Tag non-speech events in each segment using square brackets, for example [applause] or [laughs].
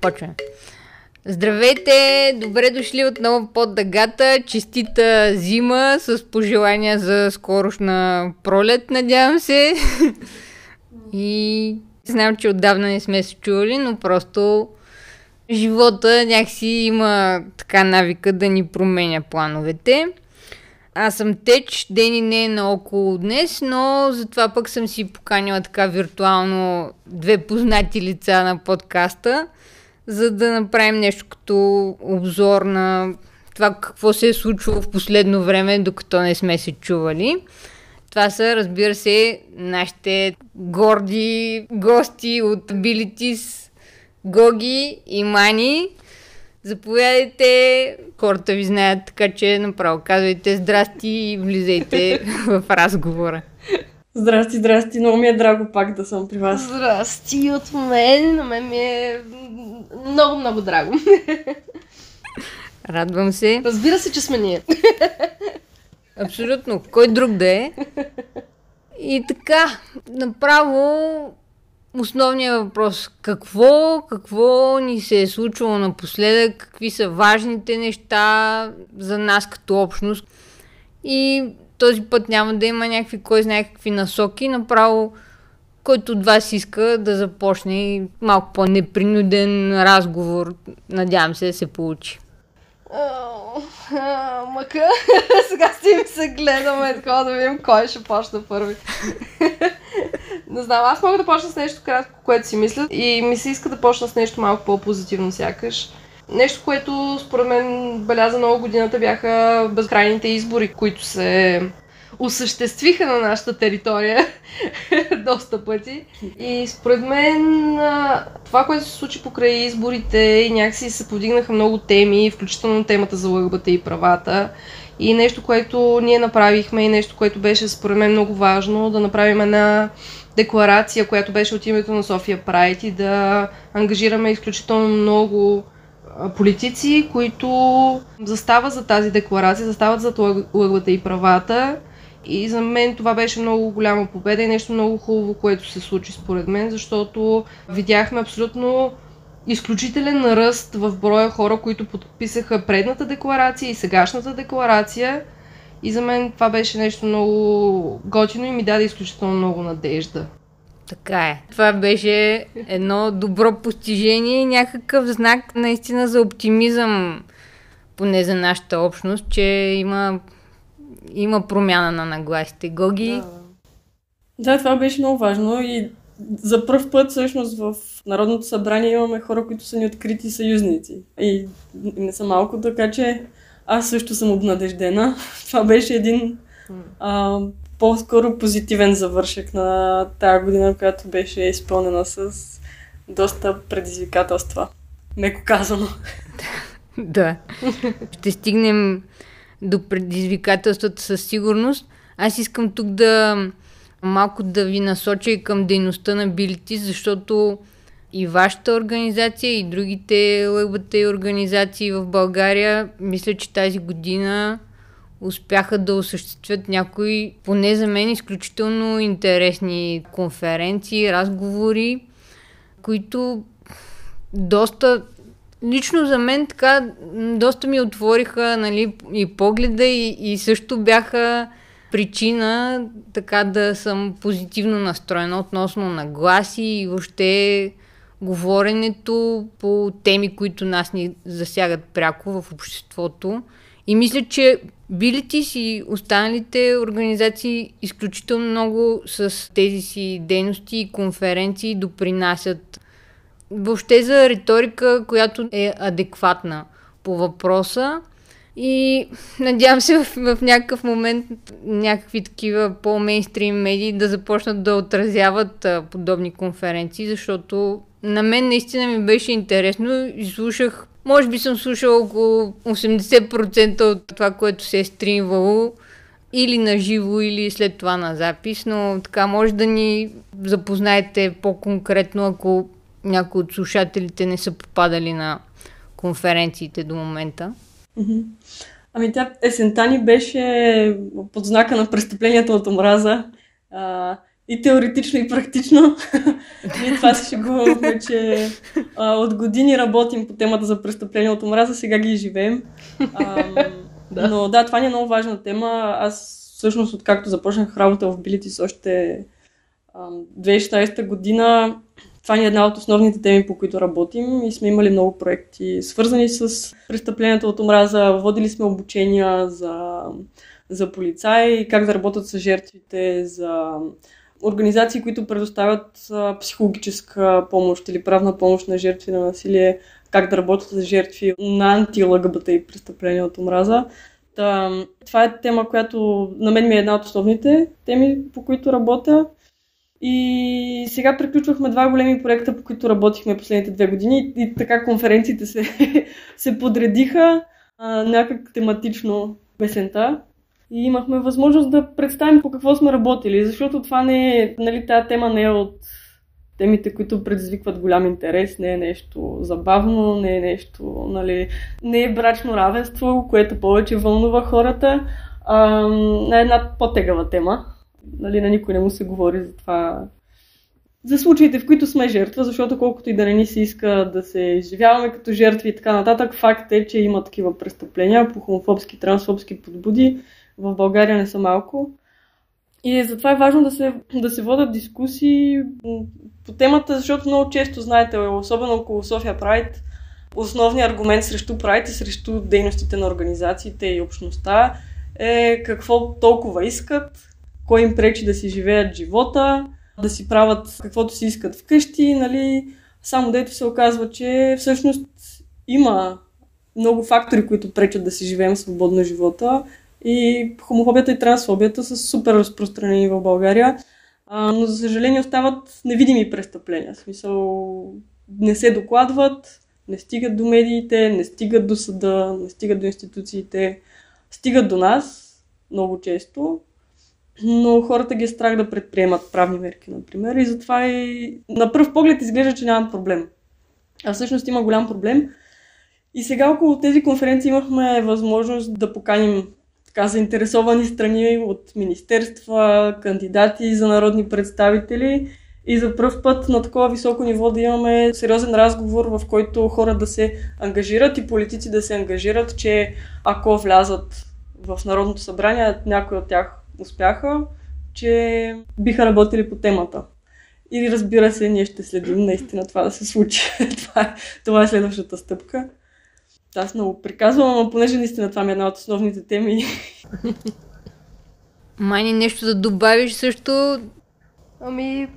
Почваме. Здравейте! Добре дошли отново под дъгата. Честита зима с пожелания за скорошна пролет, надявам се. И знам, че отдавна не сме се чували, но просто живота някакси има така навика да ни променя плановете. Аз съм Теч, Дени не е наоколо днес, но затова пък съм си поканила така виртуално две познати лица на подкаста, за да направим нещо като обзор на това какво се е случило в последно време, докато не сме се чували. Това са, разбира се, нашите горди гости от Abilities, Гоги и Мани. Заповядайте, хората ви знаят, така че направо казвайте здрасти и влизайте [laughs] в разговора. Здрасти, здрасти, много ми е драго пак да съм при вас. Здрасти от мен, на мен ми е много, много драго. Радвам се. Разбира се, че сме ние. Абсолютно. Кой друг да е? И така, направо основният въпрос. Какво, какво ни се е случило напоследък? Какви са важните неща за нас като общност? И този път няма да има някакви, кой знае какви насоки. Направо, който от вас иска да започне малко по-непринуден разговор. Надявам се да се получи. Мака, [laughs] сега си ми се гледаме такова да видим кой ще почне първи. [laughs] Не знам, аз мога да почна с нещо кратко, което си мисля и ми се иска да почна с нещо малко по-позитивно сякаш. Нещо, което според мен беляза много годината бяха безкрайните избори, които се осъществиха на нашата територия [laughs] доста пъти. И според мен това, което се случи покрай изборите и някакси се подигнаха много теми, включително темата за лъгбата и правата. И нещо, което ние направихме и нещо, което беше според мен много важно, да направим една декларация, която беше от името на София Прайд и да ангажираме изключително много политици, които застават за тази декларация, застават за лъгвата и правата. И за мен това беше много голяма победа и нещо много хубаво, което се случи според мен, защото видяхме абсолютно изключителен ръст в броя хора, които подписаха предната декларация и сегашната декларация. И за мен това беше нещо много готино и ми даде изключително много надежда. Така е. Това беше едно добро постижение и някакъв знак наистина за оптимизъм, поне за нашата общност, че има, има промяна на нагласите. Гоги? Да. да, това беше много важно и за първ път всъщност в Народното събрание имаме хора, които са ни открити съюзници. И не са малко, така че аз също съм обнадеждена. [laughs] Това беше един а, по-скоро позитивен завършек на тази година, която беше изпълнена с доста предизвикателства. Меко казано. [laughs] да. Ще стигнем до предизвикателствата със сигурност. Аз искам тук да малко да ви насоча и към дейността на Билити, защото и вашата организация, и другите ЛГБТ организации в България, мисля, че тази година успяха да осъществят някои, поне за мен, изключително интересни конференции, разговори, които доста лично за мен така доста ми отвориха нали, и погледа и, и също бяха причина така да съм позитивно настроена относно нагласи и въобще говоренето по теми, които нас ни засягат пряко в обществото. И мисля, че Билетис и останалите организации изключително много с тези си дейности и конференции допринасят въобще за риторика, която е адекватна по въпроса. И надявам се в, в някакъв момент някакви такива по-мейнстрим медии да започнат да отразяват а, подобни конференции, защото на мен наистина ми беше интересно и слушах може би съм слушала около 80% от това, което се е стримвало или на живо, или след това на запис, но така може да ни запознаете по-конкретно, ако някои от слушателите не са попадали на конференциите до момента. Ами тя есента ни беше под знака на престъплението от омраза. И теоретично, и практично. [laughs] Ние това се шегуваме, че а, от години работим по темата за престъпление от омраза, сега ги живеем. А, [laughs] да. Но да, това не е много важна тема. Аз всъщност, откакто започнах работа в Билитис още 2016 година, това ни е една от основните теми, по които работим и сме имали много проекти, свързани с престъпленията от омраза. Водили сме обучения за, за полицаи, как да работят с жертвите, за организации, които предоставят психологическа помощ или правна помощ на жертви на насилие, как да работят с жертви на антилъгбата и престъпления от омраза. Та, това е тема, която на мен ми е една от основните теми, по които работя. И сега приключвахме два големи проекта, по които работихме последните две години и така конференциите се, [laughs] се подредиха а, някак тематично песента. И имахме възможност да представим по какво сме работили, защото това не е, нали, тази тема не е от темите, които предизвикват голям интерес, не е нещо забавно, не е нещо, нали, не е брачно равенство, което повече вълнува хората, а, е една по-тегава тема. Нали, на никой не му се говори за това за случаите, в които сме жертва, защото колкото и да не ни се иска да се изживяваме като жертви и така нататък, факт е, че има такива престъпления по хомофобски, трансфобски подбуди. В България не са малко. И затова е важно да се, да се водят дискусии по темата, защото много често, знаете, особено около София Прайд, основният аргумент срещу Прайд и срещу дейностите на организациите и общността е какво толкова искат, кой им пречи да си живеят живота, да си правят каквото си искат вкъщи, нали? Само дето се оказва, че всъщност има много фактори, които пречат да си живеем свободно живота и хомофобията и трансфобията са супер разпространени в България, а, но за съжаление остават невидими престъпления. В смисъл не се докладват, не стигат до медиите, не стигат до съда, не стигат до институциите, стигат до нас много често, но хората ги е страх да предприемат правни мерки, например, и затова и на пръв поглед изглежда, че нямат проблем. А всъщност има голям проблем. И сега около тези конференции имахме възможност да поканим така заинтересовани страни от министерства, кандидати за народни представители и за първ път на такова високо ниво да имаме сериозен разговор, в който хора да се ангажират и политици да се ангажират, че ако влязат в Народното събрание, някои от тях успяха, че биха работили по темата. И разбира се, ние ще следим наистина това да се случи. [laughs] това, е, това е следващата стъпка. Аз много приказвам, но понеже наистина това ми е една от основните теми. Майни, нещо да добавиш също? Ами,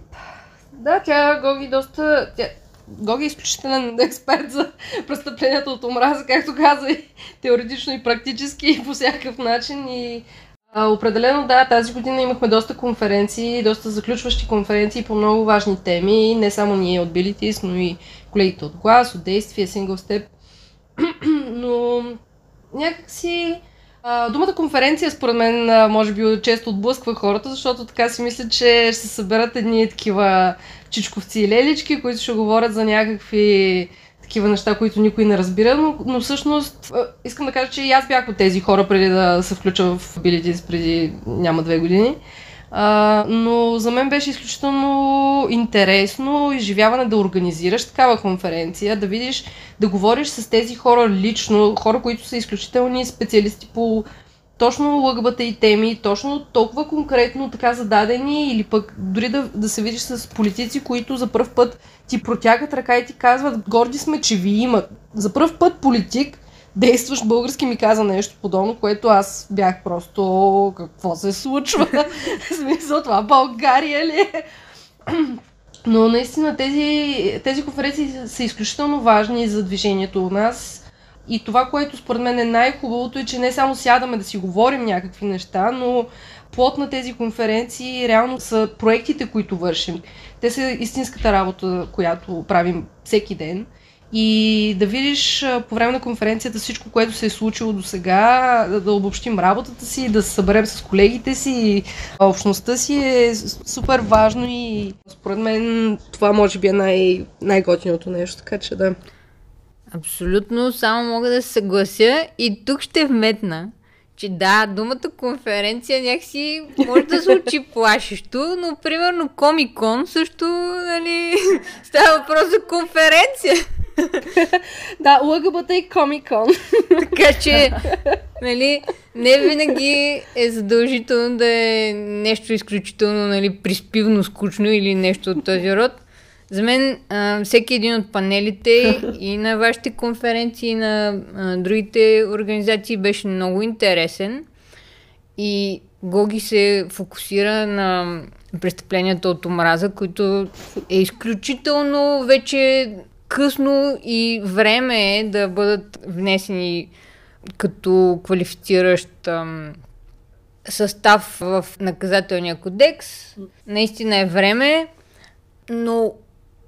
да, тя Гоги доста... Тя... Гоги е изключителен експерт за престъпленията от омраза, както каза и теоретично и практически и по всякакъв начин. И а, определено да, тази година имахме доста конференции, доста заключващи конференции по много важни теми, не само ние от Билитис, но и колегите от Глас, от Действие, Single Step – [clears throat] но някакси а, думата конференция според мен а, може би често отблъсква хората, защото така си мисля, че ще се съберат едни такива чичковци и лелички, които ще говорят за някакви такива неща, които никой не разбира, но, но всъщност искам да кажа, че и аз бях от тези хора преди да се включа в Abilities преди няма две години. А, но за мен беше изключително интересно изживяване да организираш такава конференция, да видиш, да говориш с тези хора лично, хора, които са изключителни специалисти по точно лъгбата и теми, точно толкова конкретно така зададени или пък дори да, да се видиш с политици, които за първ път ти протягат ръка и ти казват горди сме, че ви имат. За първ път политик действащ български ми каза нещо подобно, което аз бях просто какво се случва? В смисъл това България ли е? Но наистина тези, тези конференции са изключително важни за движението у нас. И това, което според мен е най-хубавото е, че не само сядаме да си говорим някакви неща, но плод на тези конференции реално са проектите, които вършим. Те са истинската работа, която правим всеки ден и да видиш по време на конференцията всичко, което се е случило до сега, да, обобщим работата си, да се съберем с колегите си, общността си е супер важно и според мен това може би е най- най-готиното нещо, така че да. Абсолютно, само мога да се съглася и тук ще вметна, че да, думата конференция някакси може да звучи [laughs] плашещо, но примерно Комикон също, нали, [laughs] става въпрос за конференция. Да, ЛГБТ и Комикон. така че, нали, не винаги е задължително да е нещо изключително, нали, приспивно, скучно или нещо от този род. За мен а, всеки един от панелите и на вашите конференции, и на а, другите организации беше много интересен. И Гоги се фокусира на престъпленията от омраза, които е изключително вече късно и време е да бъдат внесени като квалифициращ ам, състав в наказателния кодекс. Наистина е време, но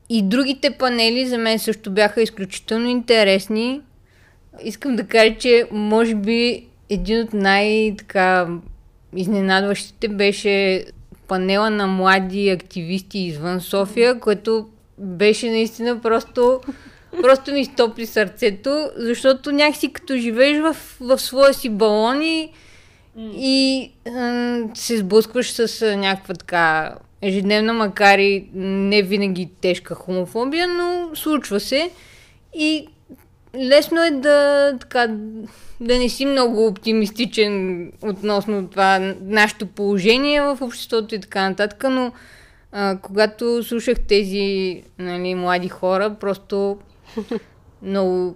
и другите панели за мен също бяха изключително интересни. Искам да кажа, че може би един от най-така изненадващите беше панела на млади активисти извън София, което беше наистина просто просто ми стопли сърцето, защото някакси като живееш в, в своя си балон и, и а, се сблъскваш с някаква така ежедневна, макар и не винаги тежка хомофобия, но случва се. И лесно е да, така, да не си много оптимистичен относно това нашето положение в обществото и така нататък, но а, когато слушах тези нали, млади хора, просто много,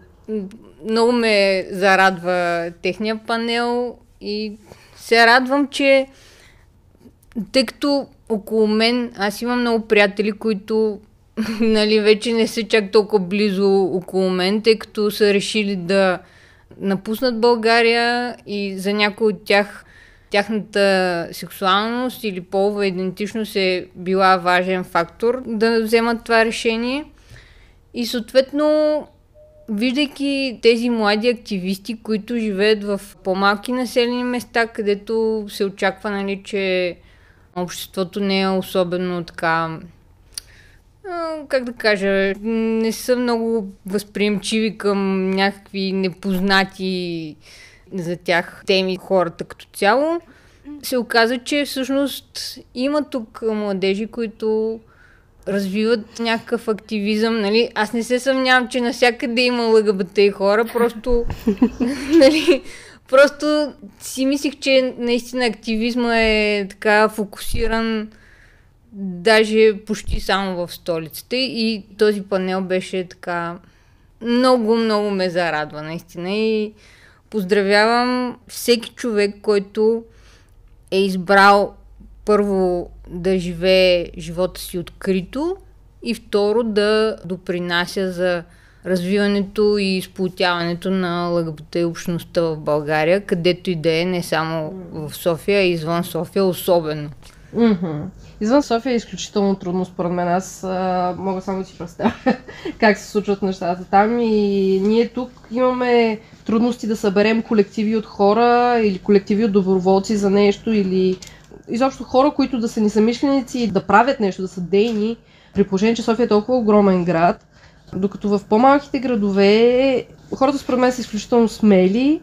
много ме зарадва техния панел и се радвам, че тъй като около мен, аз имам много приятели, които [laughs] нали, вече не са чак толкова близо около мен, тъй като са решили да напуснат България и за някои от тях тяхната сексуалност или полова идентичност е била важен фактор да вземат това решение. И съответно, виждайки тези млади активисти, които живеят в по-малки населени места, където се очаква, нали, че обществото не е особено така как да кажа, не са много възприемчиви към някакви непознати за тях теми хората като цяло. Се оказа, че всъщност има тук младежи, които развиват някакъв активизъм, нали? Аз не се съмнявам, че навсякъде има ЛГБТ и хора, просто, [laughs] нали, Просто си мислих, че наистина активизма е така фокусиран даже почти само в столицата и този панел беше така много, много ме зарадва наистина и поздравявам всеки човек, който е избрал първо да живее живота си открито и второ да допринася за развиването и сплотяването на ЛГБТ общността в България, където и да е, не само в София, а и извън София особено. Mm-hmm. Извън София е изключително трудно, според мен. Аз а, мога само да си представя [laughs] как се случват нещата там. И ние тук имаме трудности да съберем колективи от хора или колективи от доброволци за нещо или изобщо хора, които да са ни самишленици и да правят нещо, да са дейни. При положение, че София е толкова огромен град, докато в по-малките градове хората според мен са изключително смели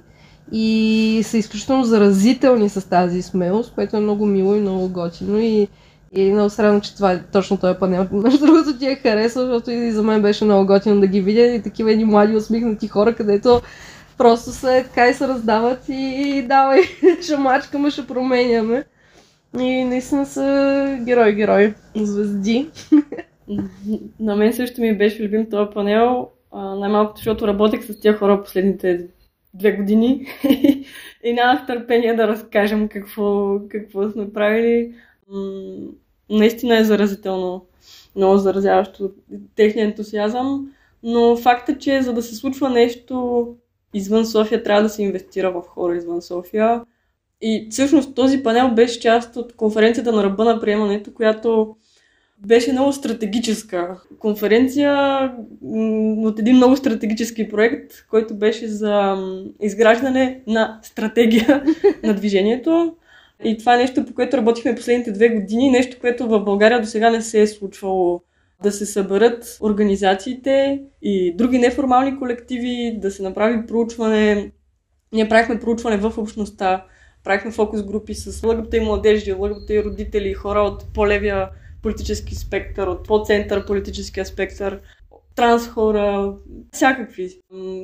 и са изключително заразителни с тази смелост, което е много мило и много готино и, и много странно, че това е точно този панел. Между другото ти е харесва, защото и за мен беше много готино да ги видя и такива едни млади усмихнати хора, където просто се така и се раздават и, и давай, [laughs] ще мачкаме, ще променяме. И наистина са герой-герой, звезди. На мен също ми беше любим този панел, най-малкото, защото работех с тия хора последните две години [laughs] и нямах търпение да разкажем какво, какво сме правили. наистина е заразително, много заразяващо техния ентусиазъм, но факта, че за да се случва нещо извън София, трябва да се инвестира в хора извън София. И всъщност този панел беше част от конференцията на ръба на приемането, която беше много стратегическа конференция от един много стратегически проект, който беше за изграждане на стратегия [laughs] на движението. И това е нещо, по което работихме последните две години, нещо, което в България до сега не се е случвало да се съберат организациите и други неформални колективи, да се направи проучване Ние правихме проучване в общността, правихме фокус групи с лъгбата и младежи, лъгбата и родители, хора от по-левия политически спектър, от по-център политическия спектър, транс хора, всякакви.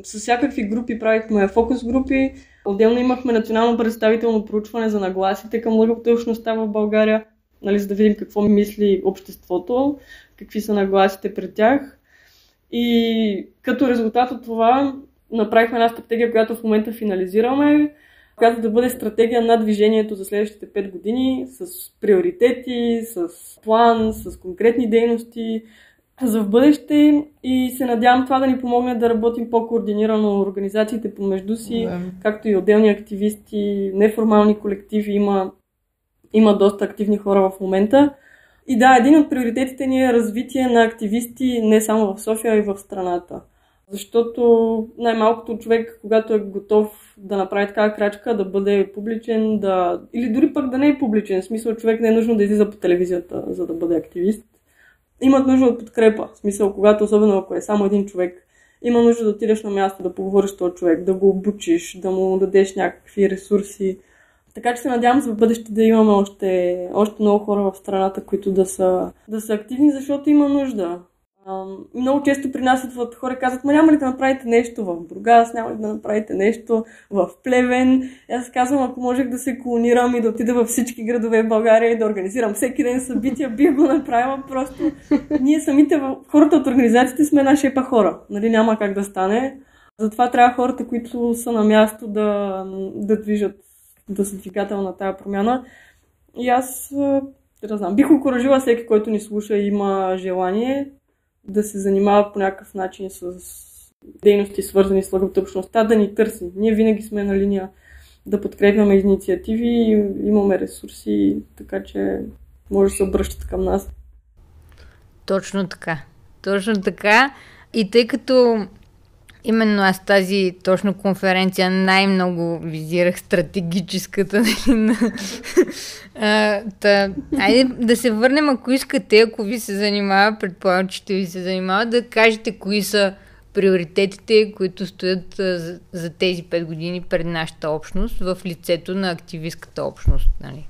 С всякакви групи правихме фокус групи. Отделно имахме национално представително проучване за нагласите към лъгбата общността в България, нали, за да видим какво мисли обществото, какви са нагласите пред тях. И като резултат от това направихме една стратегия, която в момента финализираме, която да бъде стратегия на движението за следващите 5 години с приоритети, с план, с конкретни дейности за в бъдеще и се надявам това да ни помогне да работим по-координирано организациите помежду си, да. както и отделни активисти, неформални колективи. Има, има доста активни хора в момента. И да, един от приоритетите ни е развитие на активисти не само в София, а и в страната. Защото най-малкото човек, когато е готов да направи такава крачка, да бъде публичен, да... или дори пък да не е публичен, в смисъл човек не е нужно да излиза по телевизията, за да бъде активист, имат нужда от подкрепа. В смисъл, когато, особено ако е само един човек, има нужда да отидеш на място, да поговориш с този човек, да го обучиш, да му дадеш някакви ресурси. Така че се надявам за бъдеще да имаме още, още много хора в страната, които да са, да са активни, защото има нужда много често при нас идват хора и казват, ма няма ли да направите нещо в Бургас, няма ли да направите нещо в Плевен. Аз казвам, ако можех да се колонирам и да отида във всички градове в България и да организирам всеки ден събития, бих го направила. Просто ние самите, хората от организациите сме една шепа хора. Нали, няма как да стане. Затова трябва хората, които са на място да, да движат, да са двигател на тая промяна. И аз, да знам, бих окоръжила всеки, който ни слуша и има желание, да се занимава по някакъв начин с дейности, свързани с общността, да ни търси. Ние винаги сме на линия да подкрепяме инициативи, имаме ресурси, така че може да се обръщате към нас. Точно така. Точно така. И тъй като Именно аз тази точно конференция най-много визирах стратегическата. [laughs] Нали, а, та, айде да се върнем, ако искате, ако ви се занимава, предполагам, че ще ви се занимава, да кажете кои са приоритетите, които стоят за, за тези 5 години пред нашата общност в лицето на активистката общност. Нали?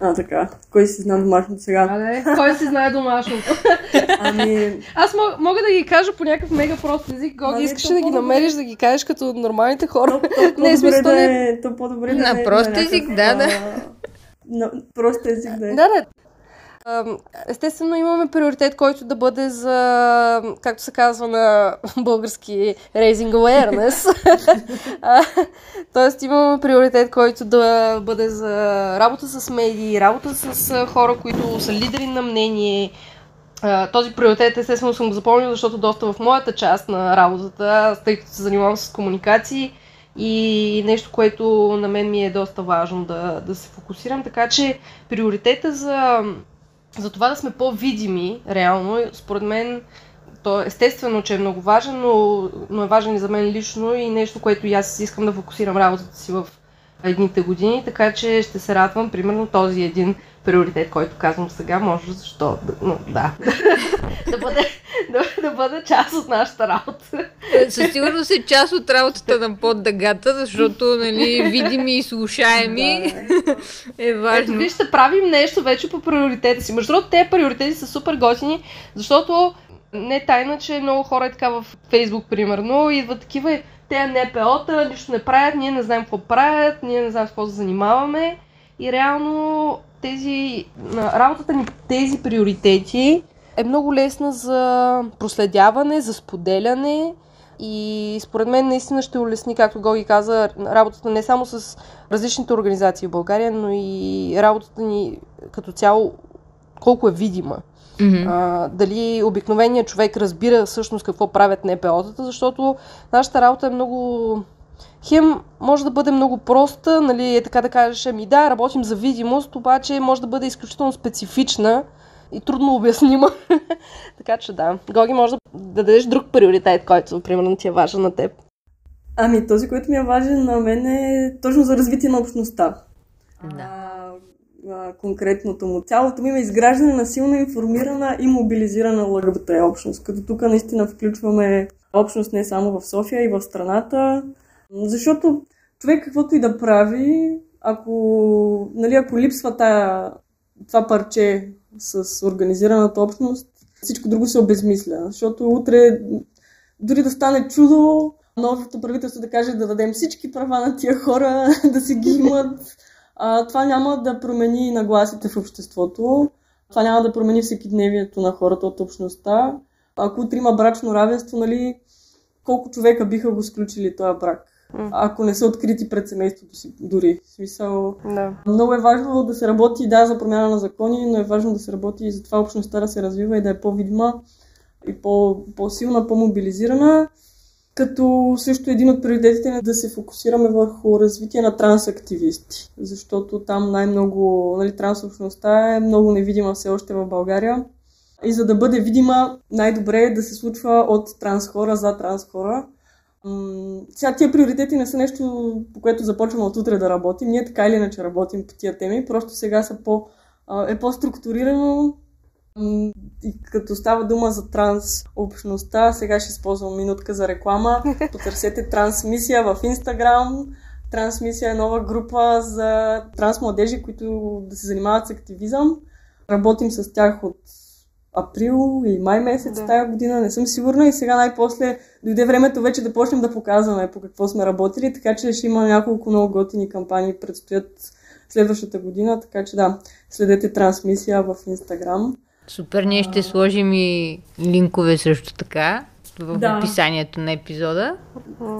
А, така. Кой си знае домашното сега? А, не. Кой си знае домашното? [laughs] ами... Аз мога, мога да ги кажа по някакъв мега прост език. Гоги, ами, искаш да ги намериш, да ги кажеш като нормалните хора. То, то, [laughs] не, смисъл да е, то по-добре да На прост език, да, да. На прост език, да. Да, да. Естествено имаме приоритет, който да бъде за, както се казва на [laughs] български, raising awareness. [laughs] Тоест имаме приоритет, който да бъде за работа с медии, работа с хора, които са лидери на мнение. Този приоритет естествено съм го запомнил, защото доста в моята част на работата, тъй като се занимавам с комуникации, и нещо, което на мен ми е доста важно да, да се фокусирам. Така че приоритета за за това да сме по-видими, реално, според мен, то естествено, че е много важен, но, но е важен и за мен лично и нещо, което и аз искам да фокусирам работата си в едните години, така че ще се радвам, примерно, този един приоритет, който казвам сега, може защо, но да, [laughs] да, бъде, да, да бъде част от нашата работа. Е, със сигурност е част от работата на поддъгата, защото, нали, видими и слушаеми да. [laughs] е важно. Ето, вижте, правим нещо вече по приоритета си. Между другото, те приоритети са супер готини, защото не е тайна, че много хора е така в Фейсбук, примерно, идват такива, те НПО-та нищо не правят, ние не знаем какво правят, ние не знаем с какво се занимаваме. И реално тези, работата ни тези приоритети е много лесна за проследяване, за споделяне и според мен наистина ще улесни, както Гоги каза, работата не само с различните организации в България, но и работата ни като цяло колко е видима. Mm-hmm. А, дали обикновеният човек разбира всъщност какво правят НПО-тата, защото нашата работа е много Хем може да бъде много проста, нали, е така да кажеш, ами да, работим за видимост, обаче може да бъде изключително специфична и трудно обяснима. [laughs] така че да, Гоги може да дадеш друг приоритет, който примерно ти е важен на теб. Ами този, който ми е важен на мен е точно за развитие на общността. Да. Конкретното му. Цялото ми има изграждане на силно информирана и мобилизирана ЛГБТ общност, като тук наистина включваме общност не само в София и в страната, защото човек каквото и да прави, ако, нали, ако липсва тая, това парче с организираната общност, всичко друго се обезмисля. Защото утре, дори да стане чудо, новото правителство да каже да дадем всички права на тия хора, [laughs] да си ги имат, а, това няма да промени нагласите в обществото. Това няма да промени всекидневието на хората от общността. Ако има брачно равенство, нали, колко човека биха го сключили този брак? ако не са открити пред семейството си дори. В смисъл, Да. много е важно да се работи, да, за промяна на закони, но е важно да се работи и за това общността да се развива и да е по-видима и по- по-силна, по-мобилизирана. Като също един от приоритетите е да се фокусираме върху развитие на трансактивисти, защото там най-много, нали, трансобщността е много невидима все още в България. И за да бъде видима, най-добре е да се случва от транс хора за транс хора. М, Сега тия приоритети не са нещо, по което започваме от утре да работим. Ние така или иначе работим по тия теми, просто сега са по, е по-структурирано. И като става дума за транс общността, сега ще използвам минутка за реклама. [laughs] Потърсете трансмисия в Инстаграм. Трансмисия е нова група за транс младежи, които да се занимават с активизъм. Работим с тях от април или май месец да. тая година, не съм сигурна и сега най-после дойде времето вече да почнем да показваме по какво сме работили, така че ще има няколко много готини кампании предстоят следващата година, така че да, следете трансмисия в Инстаграм. Супер, ние ще сложим и линкове също така в Да. описанието на епизода.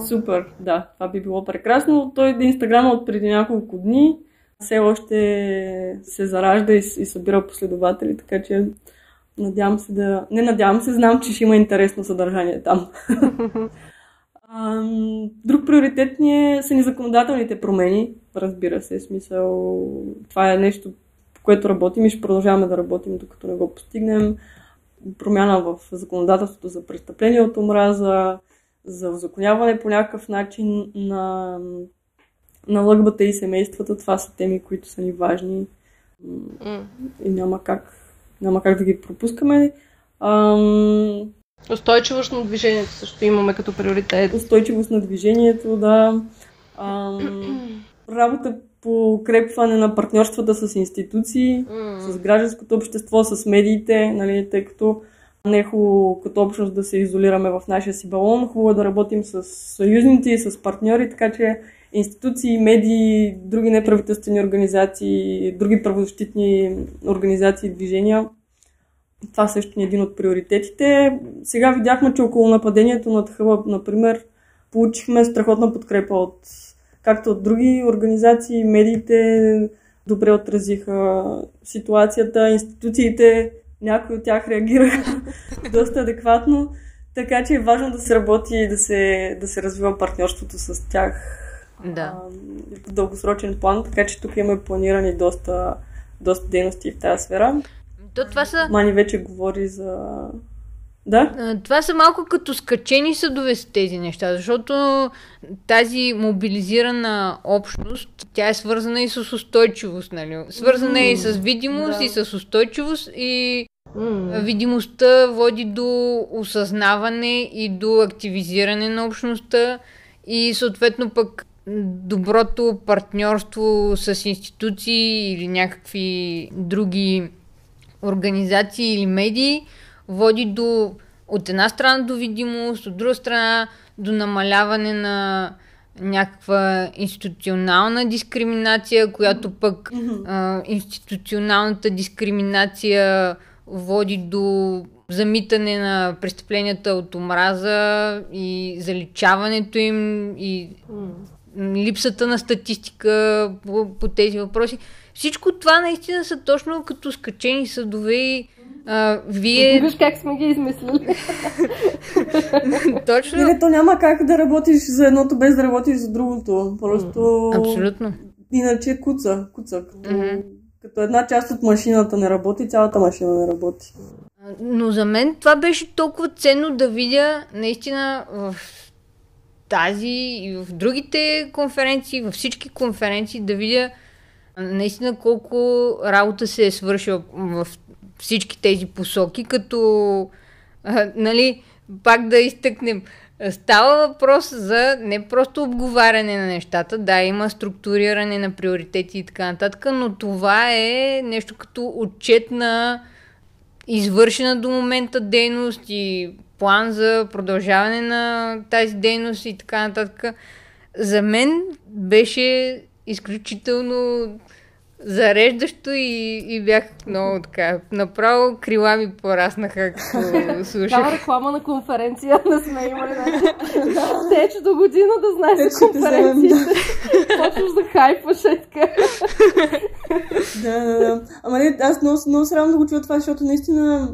Супер, да, това би било прекрасно. Той е Инстаграм от преди няколко дни. Все още се заражда и, и събира последователи, така че надявам се да... Не надявам се, знам, че ще има интересно съдържание там. [laughs] Ам, Друг приоритет ни е, са ни законодателните промени, разбира се, смисъл. Това е нещо, по което работим и ще продължаваме да работим, докато не го постигнем. Промяна в законодателството за престъпление от омраза, за узаконяване по някакъв начин на, на лъгбата и семействата. Това са теми, които са ни важни и няма как, няма как да ги пропускаме. Ам, Устойчивост на движението също имаме като приоритет. устойчивост на движението, да. Ам, [clears throat] работа по укрепване на партньорствата с институции, с гражданското общество, с медиите, нали, тъй като не е хубаво като общност да се изолираме в нашия си балон, хубаво е да работим с съюзници и с партньори, така че институции, медии, други неправителствени организации, други правозащитни организации и движения. Това също е един от приоритетите. Сега видяхме, че около нападението над Хъбъб, например, получихме страхотна подкрепа от както от други организации, медиите добре отразиха ситуацията, институциите, някои от тях реагираха [laughs] доста адекватно, така че е важно да се работи и да се, да се развива партньорството с тях Да. а, в дългосрочен план, така че тук имаме планирани доста, доста дейности в тази сфера. То това са, Мани вече говори за... Да? това са малко като скачени съдове с тези неща, защото тази мобилизирана общност, тя е свързана и с устойчивост, нали? Свързана е и с видимост, да. и с устойчивост, и М. Видимостта води до осъзнаване и до активизиране на общността и съответно пък доброто партньорство с институции или някакви други организации или медии води до от една страна до видимост, от друга страна до намаляване на някаква институционална дискриминация, която пък а, институционалната дискриминация води до замитане на престъпленията от омраза и заличаването им и липсата на статистика по, по тези въпроси. Всичко това наистина са точно като скачени съдове и а, вие Виж как сме ги измислили. [laughs] точно... Или то няма как да работиш за едното без да работиш за другото. Просто... Абсолютно. Иначе куца, куца. Като, като една част от машината не работи, цялата машина не работи. Но за мен това беше толкова ценно да видя наистина в тази и в другите конференции, във всички конференции, да видя наистина колко работа се е свършила в всички тези посоки, като, а, нали, пак да изтъкнем, Става въпрос за не просто обговаряне на нещата, да, има структуриране на приоритети и така нататък, но това е нещо като отчет на извършена до момента дейност и план за продължаване на тази дейност и така нататък. За мен беше изключително зареждащо и, и бях много така. Направо крила ми пораснаха, като [laughs] слушах. Това реклама на конференция не сме имали. Теч до година да знаеш за конференцията. Почваш да хайпваш е така. да, да, да. Ама не, аз много, много се радвам да го чуя това, защото наистина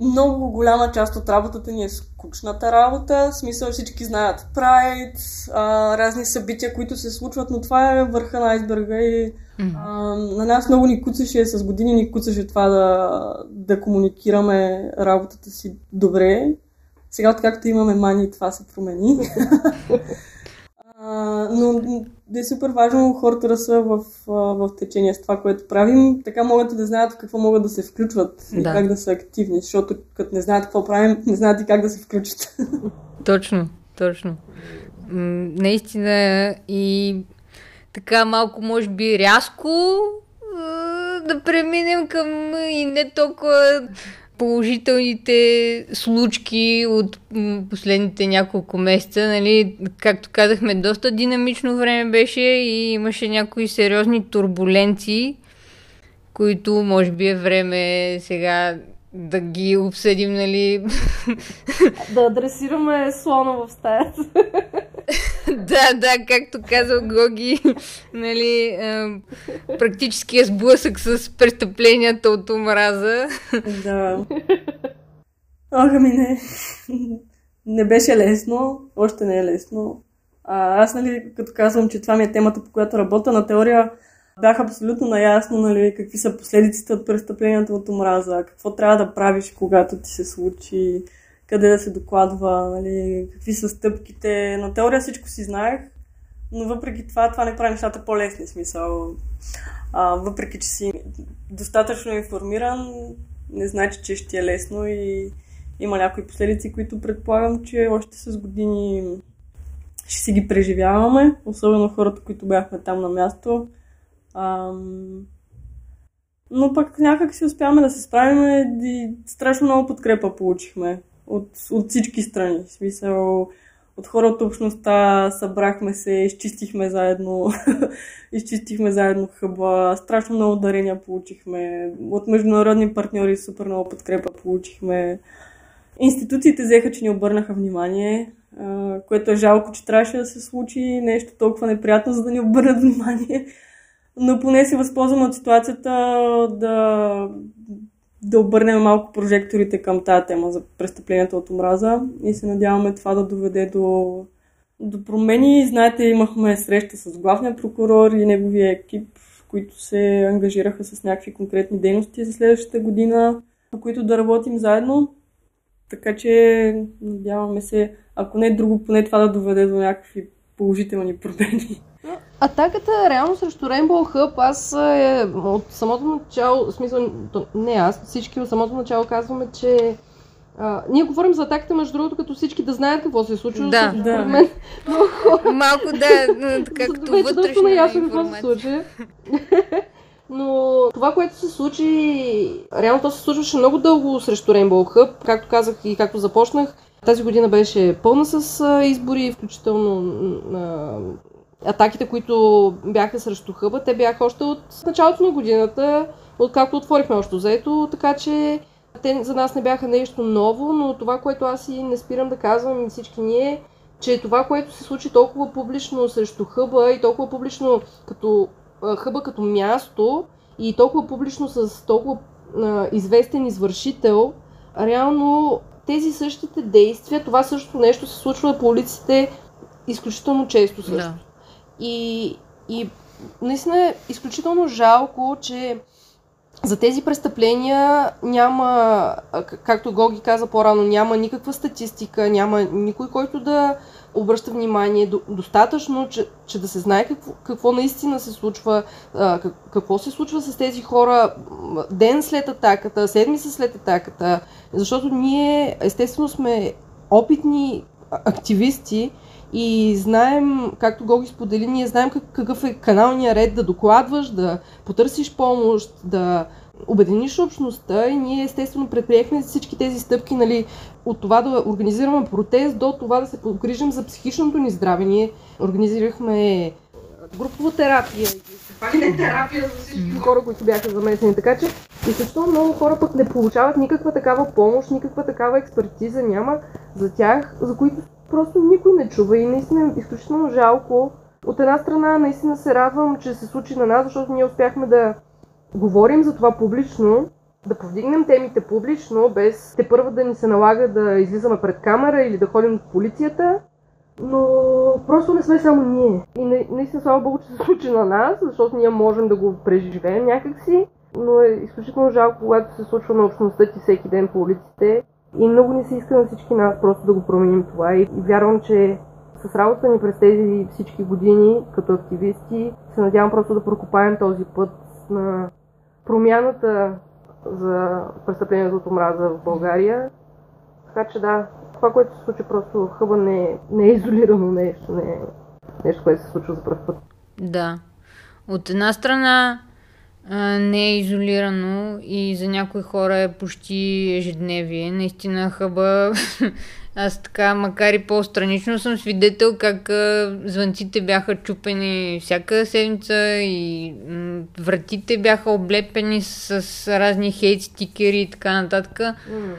много голяма част от работата ни е скучната работа. В смисъл всички знаят Pride, а, разни събития, които се случват, но това е върха на айсберга и а, на нас много ни куцаше, с години ни куцаше това да, да комуникираме работата си добре. Сега, откакто имаме мани, това се промени. [laughs] но да е супер важно хората да са в, в течение с това, което правим. Така могат да знаят в какво могат да се включват да. и как да са активни, защото като не знаят какво правим, не знаят и как да се включат. [laughs] Точно, точно. наистина и така малко, може би, рязко да преминем към и не толкова положителните случки от последните няколко месеца. Нали, както казахме, доста динамично време беше и имаше някои сериозни турбуленции, които може би е време сега да ги обсъдим, нали? Да адресираме слона в стаята. [laughs] да, да, както казал Гоги, [laughs] нали, практически е сблъсък с престъпленията от омраза. [laughs] да. Ох, ами не. Не беше лесно, още не е лесно. А, аз, нали, като казвам, че това ми е темата, по която работя на теория, бях абсолютно наясно нали, какви са последиците от престъпленията от омраза, какво трябва да правиш, когато ти се случи, къде да се докладва, нали, какви са стъпките. На теория всичко си знаех, но въпреки това, това не прави нещата по-лесни. Смисъл, а, въпреки, че си достатъчно информиран, не значи, че ще е лесно и има някои последици, които предполагам, че още с години ще си ги преживяваме, особено хората, които бяхме там на място. Ам... Но пък някак си успяваме да се справим и страшно много подкрепа получихме от, от всички страни. В смисъл, от хора от общността събрахме се, изчистихме заедно, [laughs] изчистихме заедно хъба, страшно много дарения получихме, от международни партньори супер много подкрепа получихме. Институциите взеха, че ни обърнаха внимание, което е жалко, че трябваше да се случи нещо толкова неприятно, за да ни обърнат внимание но поне се възползваме от ситуацията да, да обърнем малко прожекторите към тази тема за престъпленията от омраза и се надяваме това да доведе до, до промени. Знаете, имахме среща с главния прокурор и неговия екип, които се ангажираха с някакви конкретни дейности за следващата година, по които да работим заедно. Така че надяваме се, ако не друго, поне това да доведе до някакви положителни промени. Атаката реално срещу Rainbow Hub, аз е, от самото начало, в смисъл, не аз, всички от самото начало казваме, че а, ние говорим за атаката, между другото, като всички да знаят какво се е случило. Да, да. Мен, но... Малко да, [laughs] така като Вече вътрешна наясно какво се случи. [laughs] Но това, което се случи, реално то се случваше много дълго срещу Rainbow Hub. Както казах и както започнах, тази година беше пълна с избори, включително атаките, които бяха срещу хъба, те бяха още от началото на годината, откакто отворихме още заето, така че те за нас не бяха нещо ново, но това, което аз и не спирам да казвам и всички ние, че това, което се случи толкова публично срещу хъба и толкова публично като хъба като място и толкова публично с толкова а, известен извършител, реално тези същите действия, това същото нещо се случва по улиците изключително често също. Да. И, и наистина е изключително жалко, че за тези престъпления няма, както Гоги каза по-рано, няма никаква статистика, няма никой, който да обръща внимание. Достатъчно, че, че да се знае какво, какво наистина се случва, какво се случва с тези хора ден след атаката, седмица след атаката, защото ние естествено сме опитни активисти и знаем, както го ги сподели, ние знаем как, какъв е каналният ред да докладваш, да потърсиш помощ, да обединиш общността и ние естествено предприехме всички тези стъпки, нали, от това да организираме протест до това да се погрижим за психичното ни здраве. Ние организирахме групова терапия, не терапия за всички хора, които бяха замесени. Така че изключително много хора пък не получават никаква такава помощ, никаква такава експертиза няма за тях, за които просто никой не чува и наистина е изключително жалко. От една страна наистина се радвам, че се случи на нас, защото ние успяхме да говорим за това публично, да повдигнем темите публично, без те първо да ни се налага да излизаме пред камера или да ходим в полицията, но просто не сме само ние. И наистина, слава Богу, че се случи на нас, защото ние можем да го преживеем някакси, но е изключително жалко, когато се случва на общността ти всеки ден по улиците. И много ни се иска на всички нас просто да го променим това. И, вярвам, че с работа ни през тези всички години като активисти се надявам просто да прокопаем този път на промяната за престъплението от омраза в България. Така че да, това, което се случи просто хъба не не е изолирано нещо, не е нещо, което се случва за първ път. Да. От една страна не е изолирано и за някои хора е почти ежедневие. Наистина хъба [laughs] аз така, макар и по-странично, съм свидетел как а, звънците бяха чупени всяка седмица и м- вратите бяха облепени с, с разни хейт стикери и така нататък. Mm.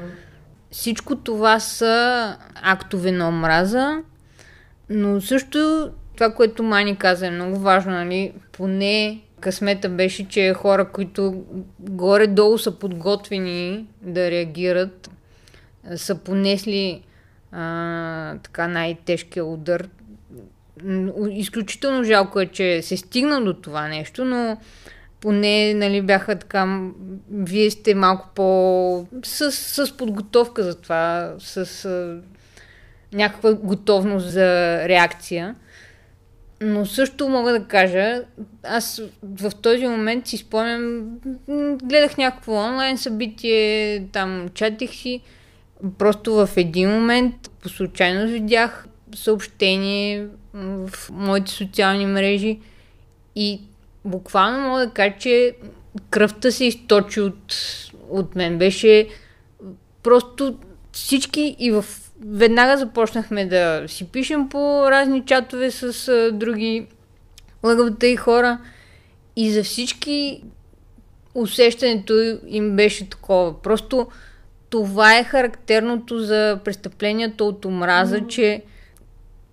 Всичко това са актове на омраза, но също това, което Мани каза е много важно, нали? Поне късмета беше, че хора, които горе-долу са подготвени да реагират, са понесли а, така най-тежкия удар. Изключително жалко е, че се стигна до това нещо, но поне нали, бяха така, вие сте малко по... с, с подготовка за това, с а, някаква готовност за реакция. Но също мога да кажа, аз в този момент си спомням, гледах някакво онлайн събитие, там чатих си, Просто в един момент по случайност видях съобщение в моите социални мрежи и буквално мога да кажа, че кръвта се източи от, от мен. Беше просто всички и в веднага започнахме да си пишем по разни чатове с а, други лъгавата и хора и за всички усещането им беше такова. Просто това е характерното за престъплението от омраза, mm-hmm. че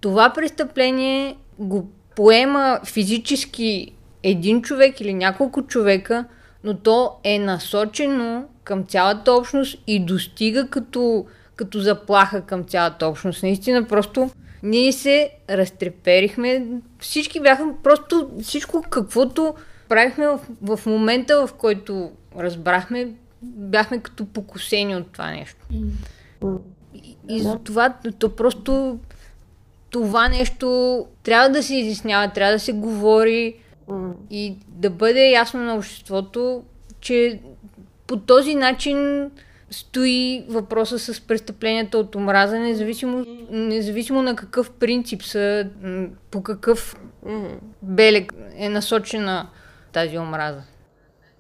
това престъпление го поема физически един човек или няколко човека, но то е насочено към цялата общност и достига като, като заплаха към цялата общност. Наистина просто ние се разтреперихме. Всички бяха просто всичко каквото правихме в, в момента, в който разбрахме, бяхме като покусени от това нещо. И, и за това то просто това нещо трябва да се изяснява, трябва да се говори и да бъде ясно на обществото, че по този начин стои въпроса с престъпленията от омраза, независимо, независимо на какъв принцип са, по какъв белег е насочена тази омраза.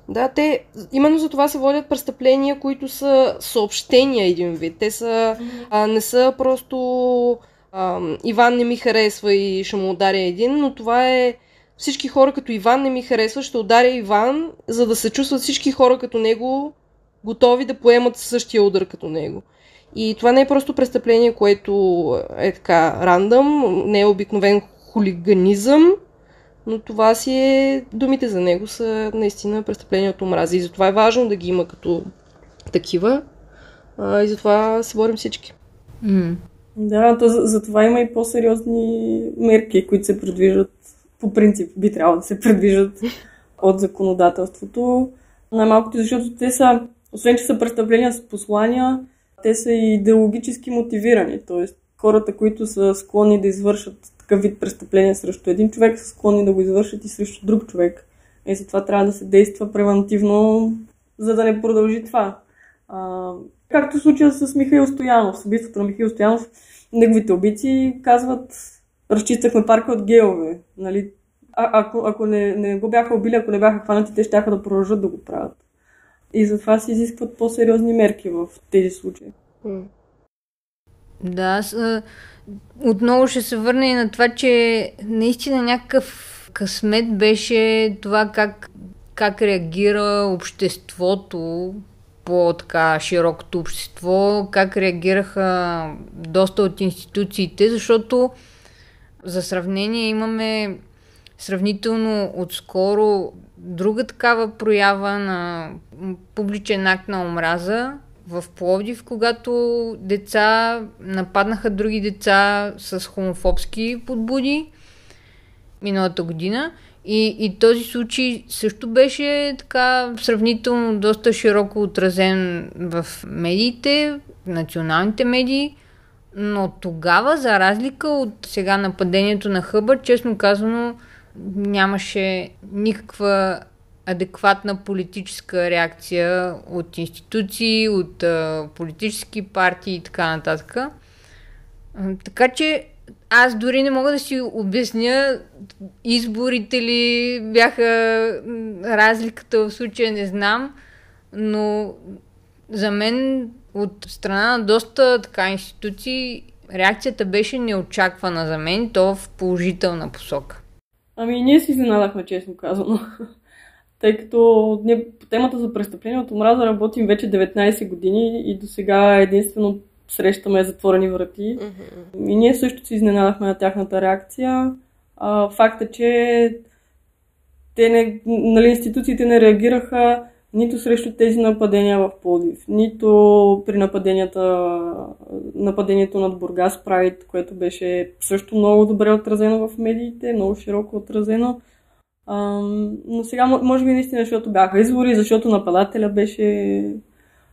Да, те именно за това се водят престъпления, които са съобщения един вид. Те са, а, не са просто а, Иван не ми харесва и ще му ударя един, но това е всички хора като Иван не ми харесва, ще ударя Иван, за да се чувстват всички хора като него готови да поемат същия удар като него. И това не е просто престъпление, което е така рандъм, не е обикновен хулиганизъм, но това си е, думите за него са наистина престъпления от омраза и затова е важно да ги има като такива а, и затова се борим всички. Mm. Да, то за, това има и по-сериозни мерки, които се предвиждат по принцип, би трябвало да се [laughs] предвиждат от законодателството. Най-малкото, защото те са, освен че са престъпления с послания, те са и идеологически мотивирани. Тоест, хората, които са склонни да извършат такъв вид престъпление срещу един човек, са склонни да го извършат и срещу друг човек. И затова трябва да се действа превентивно, за да не продължи това. А, както случая с Михаил Стоянов, с убийството на Михаил Стоянов, неговите убийци казват, разчистахме парка от геове. Нали? А, ако, ако не, не го бяха убили, ако не бяха хванати, те ще да продължат да го правят. И затова се изискват по-сериозни мерки в тези случаи. Да, аз отново ще се върна и на това, че наистина някакъв късмет беше това как, как реагира обществото, по-така широкото общество, как реагираха доста от институциите, защото за сравнение имаме сравнително отскоро друга такава проява на публичен акт на омраза в Пловдив, когато деца нападнаха други деца с хомофобски подбуди миналата година. И, и този случай също беше така сравнително доста широко отразен в медиите, в националните медии, но тогава, за разлика от сега нападението на Хъбър, честно казано, нямаше никаква адекватна политическа реакция от институции, от а, политически партии и така нататък. Така че аз дори не мога да си обясня изборите ли бяха разликата в случая, не знам, но за мен от страна на доста така институции реакцията беше неочаквана за мен, то в положителна посока. Ами ние си изненадахме, честно казано. [laughs] Тъй като ние по темата за престъпление от омраза работим вече 19 години и до сега единствено срещаме затворени врати. Mm-hmm. И ние също се изненадахме на тяхната реакция. А, факта, е, че те не, нали, институциите не реагираха нито срещу тези нападения в Плодив, нито при нападенията, нападението над Бургас Прайд, което беше също много добре отразено в медиите, много широко отразено. А, но сега, може би наистина, защото бяха избори, защото нападателя беше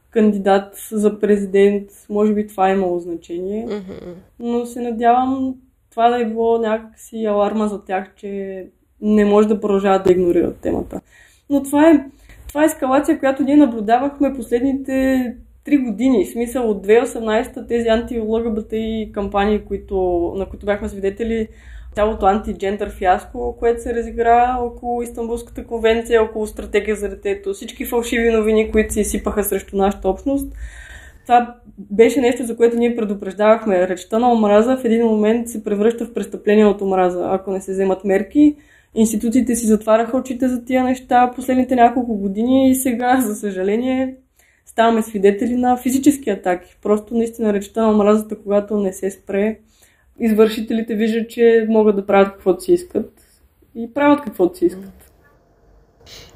кандидат за президент, може би това е имало значение. Mm-hmm. Но се надявам това да е било някакси аларма за тях, че не може да продължават да игнорират темата. Но това е, това е ескалация, която ние наблюдавахме последните три години. В смисъл от 2018 тези анти-ЛГБТ кампании, които, на които бяхме свидетели, цялото антиджендър фиаско, което се разигра около Истанбулската конвенция, около стратегия за детето, всички фалшиви новини, които се изсипаха срещу нашата общност. Това беше нещо, за което ние предупреждавахме. Речта на омраза в един момент се превръща в престъпление от омраза, ако не се вземат мерки. Институциите си затваряха очите за тия неща последните няколко години и сега, за съжаление, ставаме свидетели на физически атаки. Просто наистина речта на омразата, когато не се спре, извършителите виждат, че могат да правят каквото си искат и правят каквото си искат.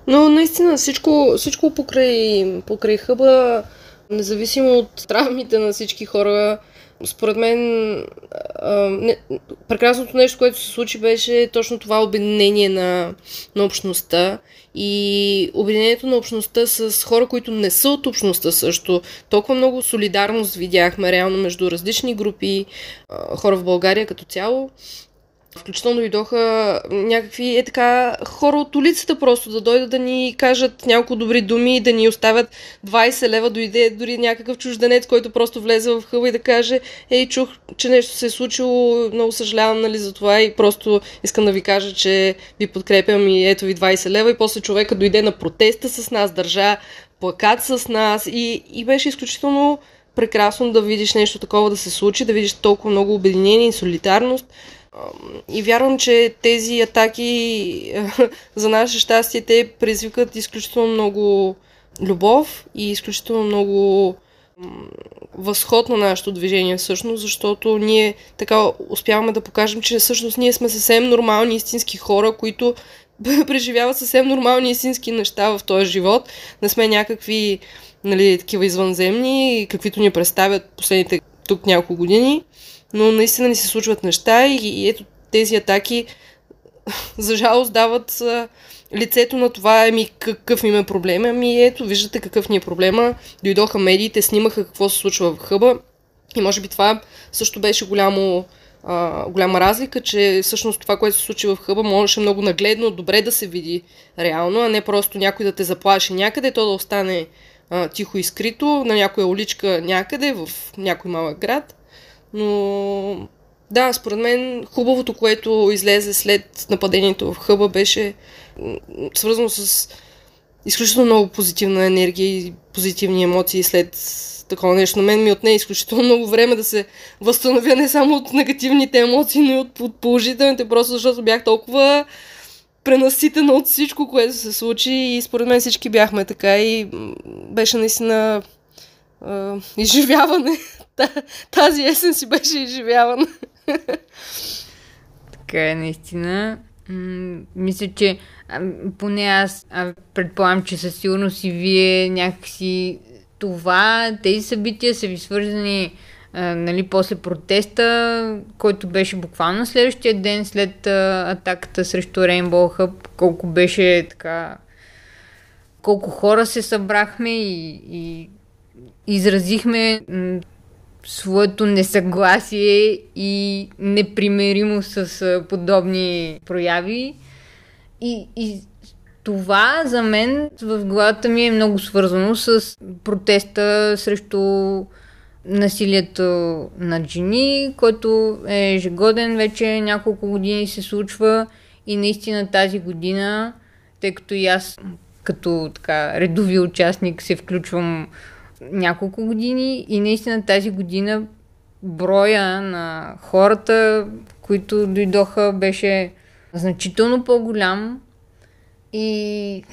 Но наистина всичко, всичко покрай, покрай хъба, независимо от травмите на всички хора, според мен а, не, прекрасното нещо, което се случи, беше точно това обединение на, на общността и обединението на общността с хора, които не са от общността също. Толкова много солидарност видяхме реално между различни групи а, хора в България като цяло. Включително дойдоха някакви е така хора от улицата просто да дойдат да ни кажат няколко добри думи да ни оставят 20 лева, дойде дори някакъв чужденец, който просто влезе в хъба и да каже ей, чух, че нещо се е случило, много съжалявам нали, за това и просто искам да ви кажа, че ви подкрепям и ето ви 20 лева и после човека дойде на протеста с нас, държа плакат с нас и, и беше изключително прекрасно да видиш нещо такова да се случи, да видиш толкова много обединение и солидарност. И вярвам, че тези атаки [laughs] за наше щастие те предизвикат изключително много любов и изключително много възход на нашето движение всъщност, защото ние така успяваме да покажем, че всъщност ние сме съвсем нормални истински хора, които [laughs] преживяват съвсем нормални истински неща в този живот. Не сме някакви нали, такива извънземни, каквито ни представят последните тук няколко години но наистина ни се случват неща и, и ето тези атаки [laughs] за жалост дават а, лицето на това, ами какъв им е проблем, ами ето, виждате какъв ни е проблема, дойдоха медиите, снимаха какво се случва в хъба. И може би това също беше голямо, а, голяма разлика, че всъщност това, което се случи в хъба, можеше много нагледно, добре да се види реално, а не просто някой да те заплаши някъде, то да остане а, тихо и скрито на някоя уличка някъде в някой малък град Но да, според мен хубавото, което излезе след нападението в Хъба беше свързано с изключително много позитивна енергия и позитивни емоции след такова нещо. На мен ми отне изключително много време да се възстановя не само от негативните емоции, но и от, положителните, просто защото бях толкова пренаситена от всичко, което се случи и според мен всички бяхме така и беше наистина а, изживяване. Тази есен си беше изживяване. така е, наистина. Мисля, че поне аз предполагам, че със сигурност и вие някакси това, тези събития са ви свързани нали, после протеста, който беше буквално следващия ден след атаката срещу Rainbow Hub, колко беше така колко хора се събрахме и, и изразихме своето несъгласие и непримеримо с подобни прояви. И, и това за мен в главата ми е много свързано с протеста срещу насилието над жени, който е ежегоден вече няколко години се случва и наистина тази година, тъй като и аз като така редови участник се включвам няколко години и наистина тази година броя на хората, които дойдоха, беше значително по-голям и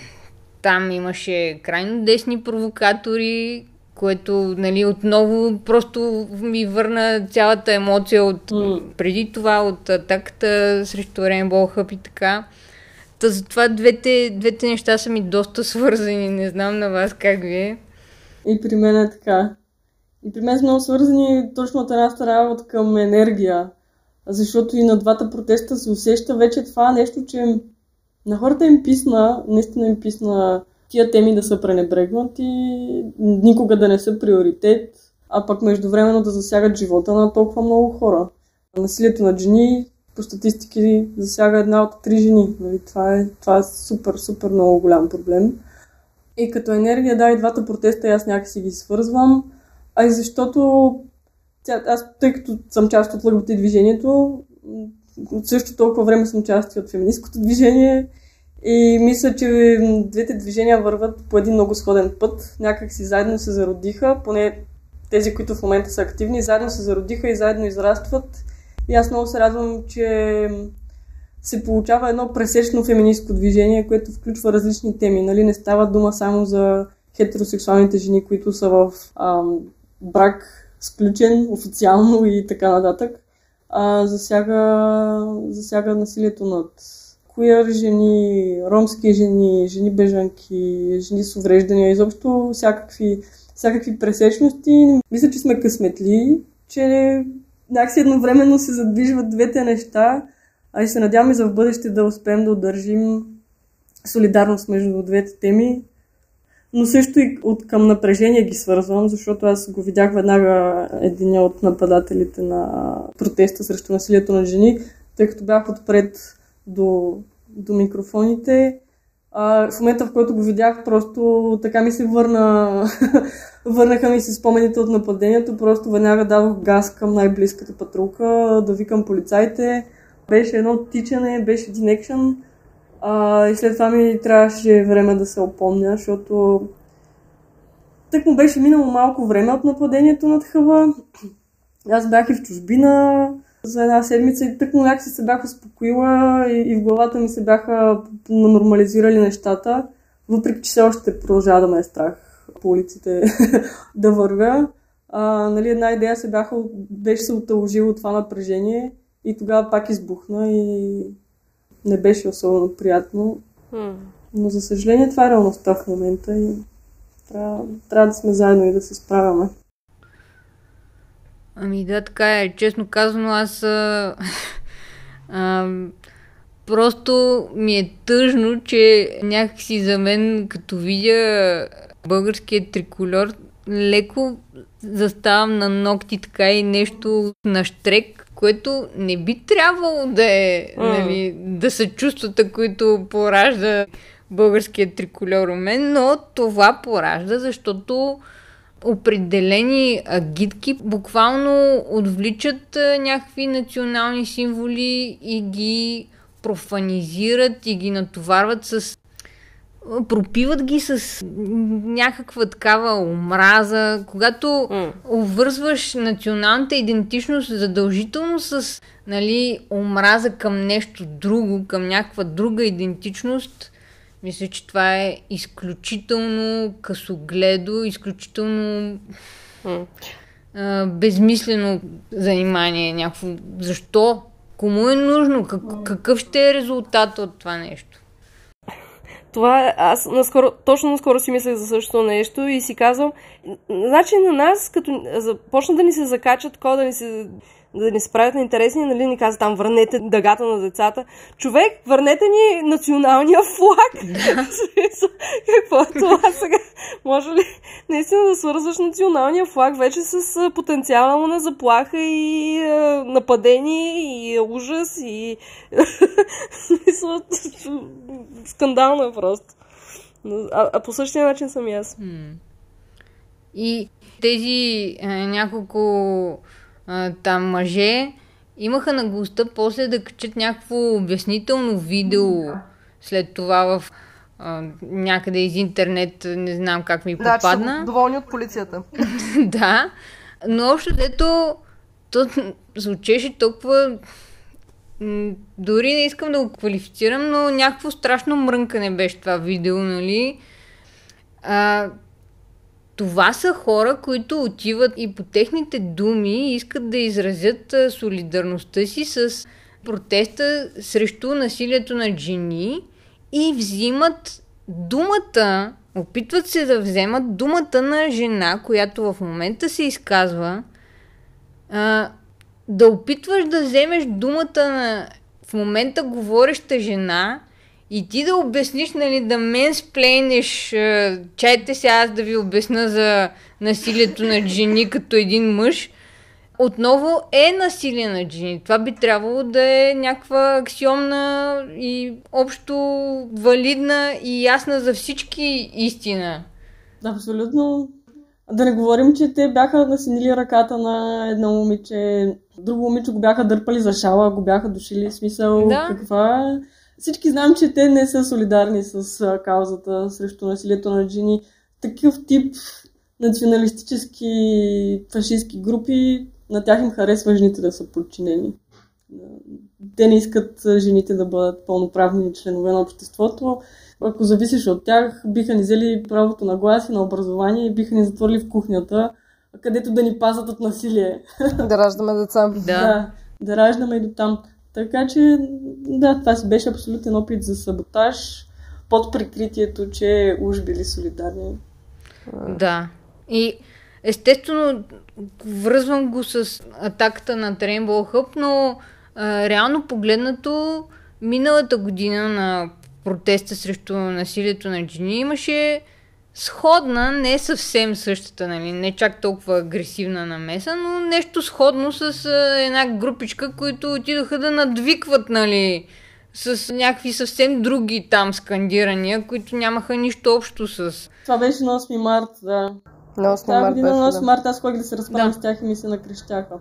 там имаше крайно десни провокатори, което нали, отново просто ми върна цялата емоция от преди това, от атаката срещу Rainbow Hub и така. Та затова двете, двете неща са ми доста свързани. Не знам на вас как ви е. И при мен е така. И при мен са много свързани точно от една от към енергия. Защото и на двата протеста се усеща вече това нещо, че на хората им писна, наистина им писна тия теми да са пренебрегнати, никога да не са приоритет, а пък междувременно да засягат живота на толкова много хора. Насилието на жени по статистики засяга една от три жени. Нали? Това, е, това е супер, супер много голям проблем. И като енергия, да, и двата протеста аз някакси ги свързвам. А и защото аз, тъй като съм част от лъгбата движението, също толкова време съм част от феминистското движение и мисля, че двете движения върват по един много сходен път. Някак си заедно се зародиха, поне тези, които в момента са активни, заедно се зародиха и заедно израстват. И аз много се радвам, че се получава едно пресечно феминистко движение, което включва различни теми. Нали? Не става дума само за хетеросексуалните жени, които са в ам, брак сключен официално и така нататък. А, засяга, засяга насилието над куяр жени, ромски жени, жени бежанки, жени с увреждания, изобщо всякакви, всякакви пресечности. Мисля, че сме късметли, че някакси едновременно се задвижват двете неща, а и се надяваме за в бъдеще да успеем да удържим солидарност между двете теми. Но също и от към напрежение ги свързвам, защото аз го видях веднага един от нападателите на протеста срещу насилието на жени, тъй като бях отпред до, до микрофоните. А, в момента, в който го видях, просто така ми се върна, [laughs] върнаха ми се спомените от нападението, просто веднага дадох газ към най-близката патрулка, да викам полицайите. Беше едно тичане, беше един екшен. А, и след това ми трябваше време да се опомня, защото тък му беше минало малко време от нападението над хъва. Аз бях и в чужбина, за една седмица и тъкмо някакси се бях успокоила и, и в главата ми се бяха нормализирали нещата, въпреки че все още продължава да ме е страх по улиците [laughs] да вървя. А, нали, една идея се бяха, беше се отължило това напрежение и тогава пак избухна и не беше особено приятно. Но за съжаление това е реалността в момента и трябва, трябва да сме заедно и да се справяме. Ами да, така е. Честно казано, аз а, а, просто ми е тъжно, че някакси за мен, като видя българският триколор, леко заставам на ногти така и нещо на штрек, което не би трябвало да е, mm. нали, да са чувствата, които поражда българският триколор у мен, но това поражда, защото определени агитки буквално отвличат някакви национални символи и ги профанизират и ги натоварват с пропиват ги с някаква такава омраза, когато mm. обвързваш националната идентичност задължително с нали, омраза към нещо друго, към някаква друга идентичност, мисля, че това е изключително късогледо, изключително mm. а, безмислено занимание. Някакво... Защо? Кому е нужно? Как, какъв ще е резултат от това нещо? Това аз наскоро, точно наскоро си мислех за същото нещо и си казвам, значи на нас, като започна да ни се закачат такова, да ни се да ни справят на интересни, нали, ни каза там, върнете дъгата на децата. Човек, върнете ни националния флаг. [laughs] Какво е това сега? Може ли наистина да свързваш националния флаг вече с потенциала на заплаха и е, нападение и ужас и [laughs] скандално е просто. А, а по същия начин съм и аз. И тези е, няколко а, там мъже имаха наглостта после да качат някакво обяснително видео след това в а, някъде из интернет, не знам как ми попадна. Да, доволни от полицията. [laughs] да, но общо дето то звучеше толкова дори не искам да го квалифицирам, но някакво страшно мрънкане беше това видео, нали? А, това са хора, които отиват и по техните думи искат да изразят солидарността си с протеста срещу насилието на жени и взимат думата, опитват се да вземат думата на жена, която в момента се изказва, а, да опитваш да вземеш думата на в момента говореща жена и ти да обясниш, нали, да менсплейнеш, чайте се аз да ви обясна за насилието на жени като един мъж, отново е насилие на жени. Това би трябвало да е някаква аксиомна и общо валидна и ясна за всички истина. Абсолютно. Да не говорим, че те бяха насенили ръката на едно момиче, друго момиче го бяха дърпали за шала, го бяха душили. Смисъл, да. каква всички знаем, че те не са солидарни с а, каузата срещу насилието на жени. Такъв тип националистически, фашистски групи, на тях им харесва жените да са подчинени. Те не искат жените да бъдат пълноправни членове на обществото. Ако зависиш от тях, биха ни взели правото на глас и на образование и биха ни затворили в кухнята, където да ни пазят от насилие. Да раждаме деца. Да. да, да раждаме и до там. Така че, да, това си беше абсолютен опит за саботаж под прикритието, че уж били солидарни. Да. И естествено, връзвам го с атаката на Rainbow Hub, но а, реално погледнато, миналата година на протеста срещу насилието на жени имаше сходна, не съвсем същата, нали, не чак толкова агресивна намеса, но нещо сходно с а, една групичка, които отидоха да надвикват, нали, с някакви съвсем други там скандирания, които нямаха нищо общо с... Това беше на 8 март, да. На 8 март година на 8 март аз ходих да се разправям да. с тях и ми се накрещяха.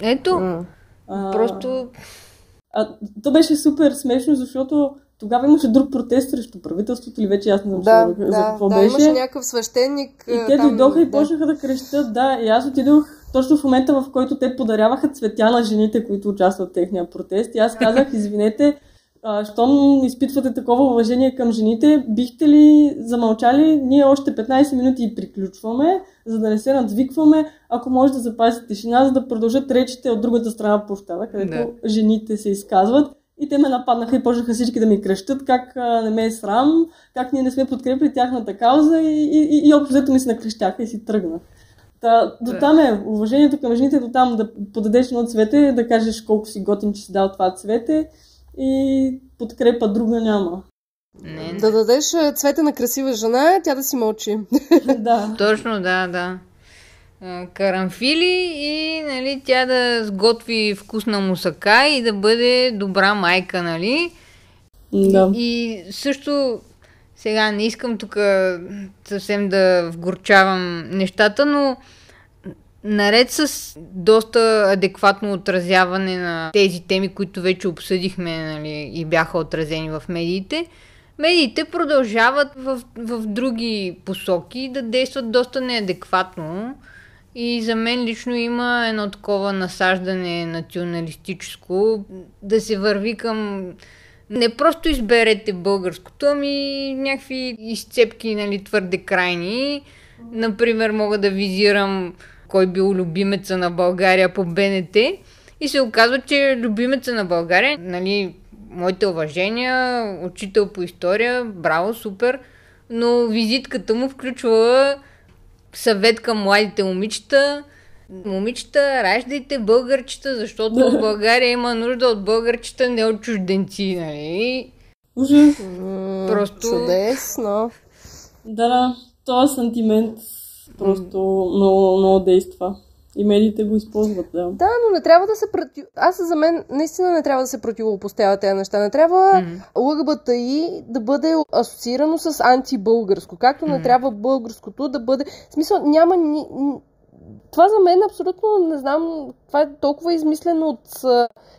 Ето, mm. просто... А, то беше супер смешно, защото тогава имаше друг протест срещу правителството или вече аз не знам да, да, за какво да, беше. имаше някакъв свещеник. И те дойдоха и почнаха да крещят, да. И аз отидох точно в момента, в който те подаряваха цветя на жените, които участват в техния протест. И аз казах, [laughs] извинете, а, щом изпитвате такова уважение към жените, бихте ли замълчали? Ние още 15 минути приключваме, за да не се надвикваме, ако може да запазите тишина, за да продължат речите от другата страна по площада, където да. жените се изказват. И те ме нападнаха и почнаха всички да ми крещат, как а, не ме е срам, как ние не сме подкрепили тяхната кауза и, и, и, и общо взето ми се накрещяха и си тръгнах. Та, до там е уважението към жените, до там да подадеш едно цвете, да кажеш колко си готин, че си дал това цвете и подкрепа друга няма. Не, не. Да дадеш цвете на красива жена, тя да си мълчи. [laughs] да. Точно, да, да карамфили и нали, тя да сготви вкусна мусака и да бъде добра майка, нали? Да. И, и също Сега не искам тук съвсем да вгорчавам нещата, но наред с доста адекватно отразяване на тези теми, които вече обсъдихме нали, и бяха отразени в медиите, медиите продължават в, в други посоки да действат доста неадекватно. И за мен лично има едно такова насаждане националистическо, да се върви към не просто изберете българското, ами някакви изцепки, нали, твърде крайни. Например, мога да визирам кой бил любимеца на България по БНТ и се оказва, че любимеца на България, нали, моите уважения, учител по история, браво, супер, но визитката му включва съвет към младите момичета, момичета, раждайте българчета, защото в [laughs] България има нужда от българчета, не от чужденци, нали? Ужас. Просто... Чудесно. Да, да, този сантимент просто много, много действа. И медиите го използват, да. Да, но не трябва да се против... Аз за мен наистина не трябва да се противопоставя тези неща. Не трябва mm-hmm. ЛГБТИ да бъде асоциирано с антибългарско. Както mm-hmm. не трябва българското да бъде... В смисъл, няма ни това за мен абсолютно не знам, това е толкова измислено от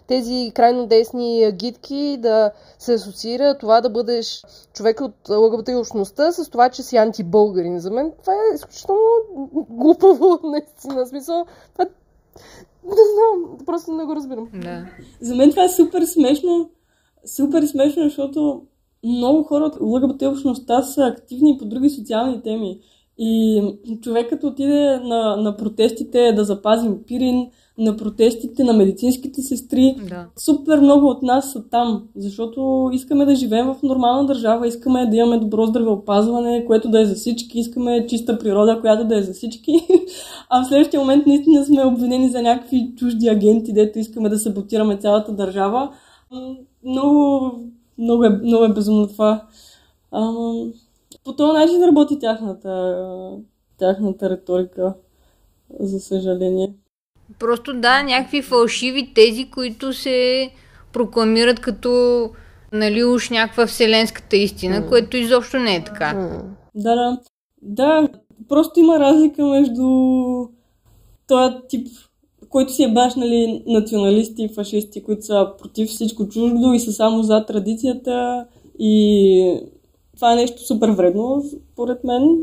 тези крайно десни гидки да се асоциира това да бъдеш човек от ЛГБТ и общността с това, че си антибългарин. За мен това е изключително глупаво, [laughs] наистина. Смисъл, това не знам, просто не го разбирам. Да. За мен това е супер смешно. Супер смешно, защото много хора от ЛГБТ общността са активни по други социални теми. И човекът отиде на, на протестите да запазим Пирин, на протестите на медицинските сестри. Да. Супер много от нас са там, защото искаме да живеем в нормална държава, искаме да имаме добро здравеопазване, което да е за всички, искаме чиста природа, която да е за всички. [laughs] А в следващия момент наистина сме обвинени за някакви чужди агенти, дето искаме да саботираме цялата държава. Много, много, е, много е безумно това по този начин работи тяхната, тяхната риторика, за съжаление. Просто да, някакви фалшиви тези, които се прокламират като нали уж някаква вселенската истина, mm. което изобщо не е така. Mm. Да, да. Да, просто има разлика между този тип, който си е баш нали, националисти и фашисти, които са против всичко чуждо и са само за традицията и това е нещо супер вредно, според мен.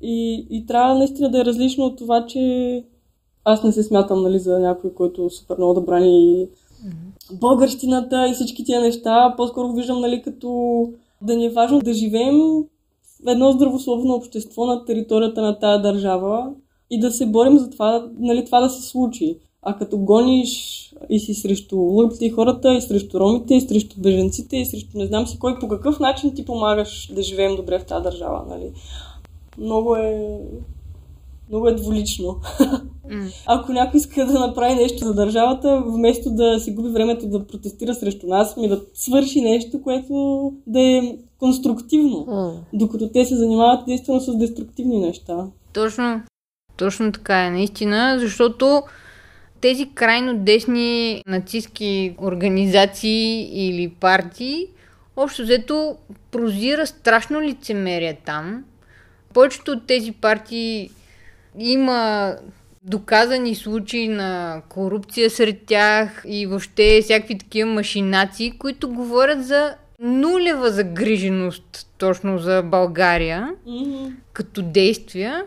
И, и трябва наистина да е различно от това, че аз не се смятам нали, за някой, който супер много да брани българщината и всички тия неща. По-скоро виждам нали, като да ни е важно да живеем в едно здравословно общество на територията на тази държава и да се борим за това, нали, това да се случи. А като гониш и си срещу лъпците и хората, и срещу ромите, и срещу беженците, и срещу не знам си кой, по какъв начин ти помагаш да живеем добре в тази държава, нали? Много е... Много е дволично. Mm. [laughs] Ако някой иска да направи нещо за държавата, вместо да си губи времето да протестира срещу нас, ми да свърши нещо, което да е конструктивно, mm. докато те се занимават единствено с деструктивни неща. Точно. Точно така е, наистина, защото тези крайно десни нацистски организации или партии, общо взето прозира страшно лицемерие там. Повечето от тези партии има доказани случаи на корупция сред тях и въобще всякакви такива машинации, които говорят за нулева загриженост точно за България mm-hmm. като действия.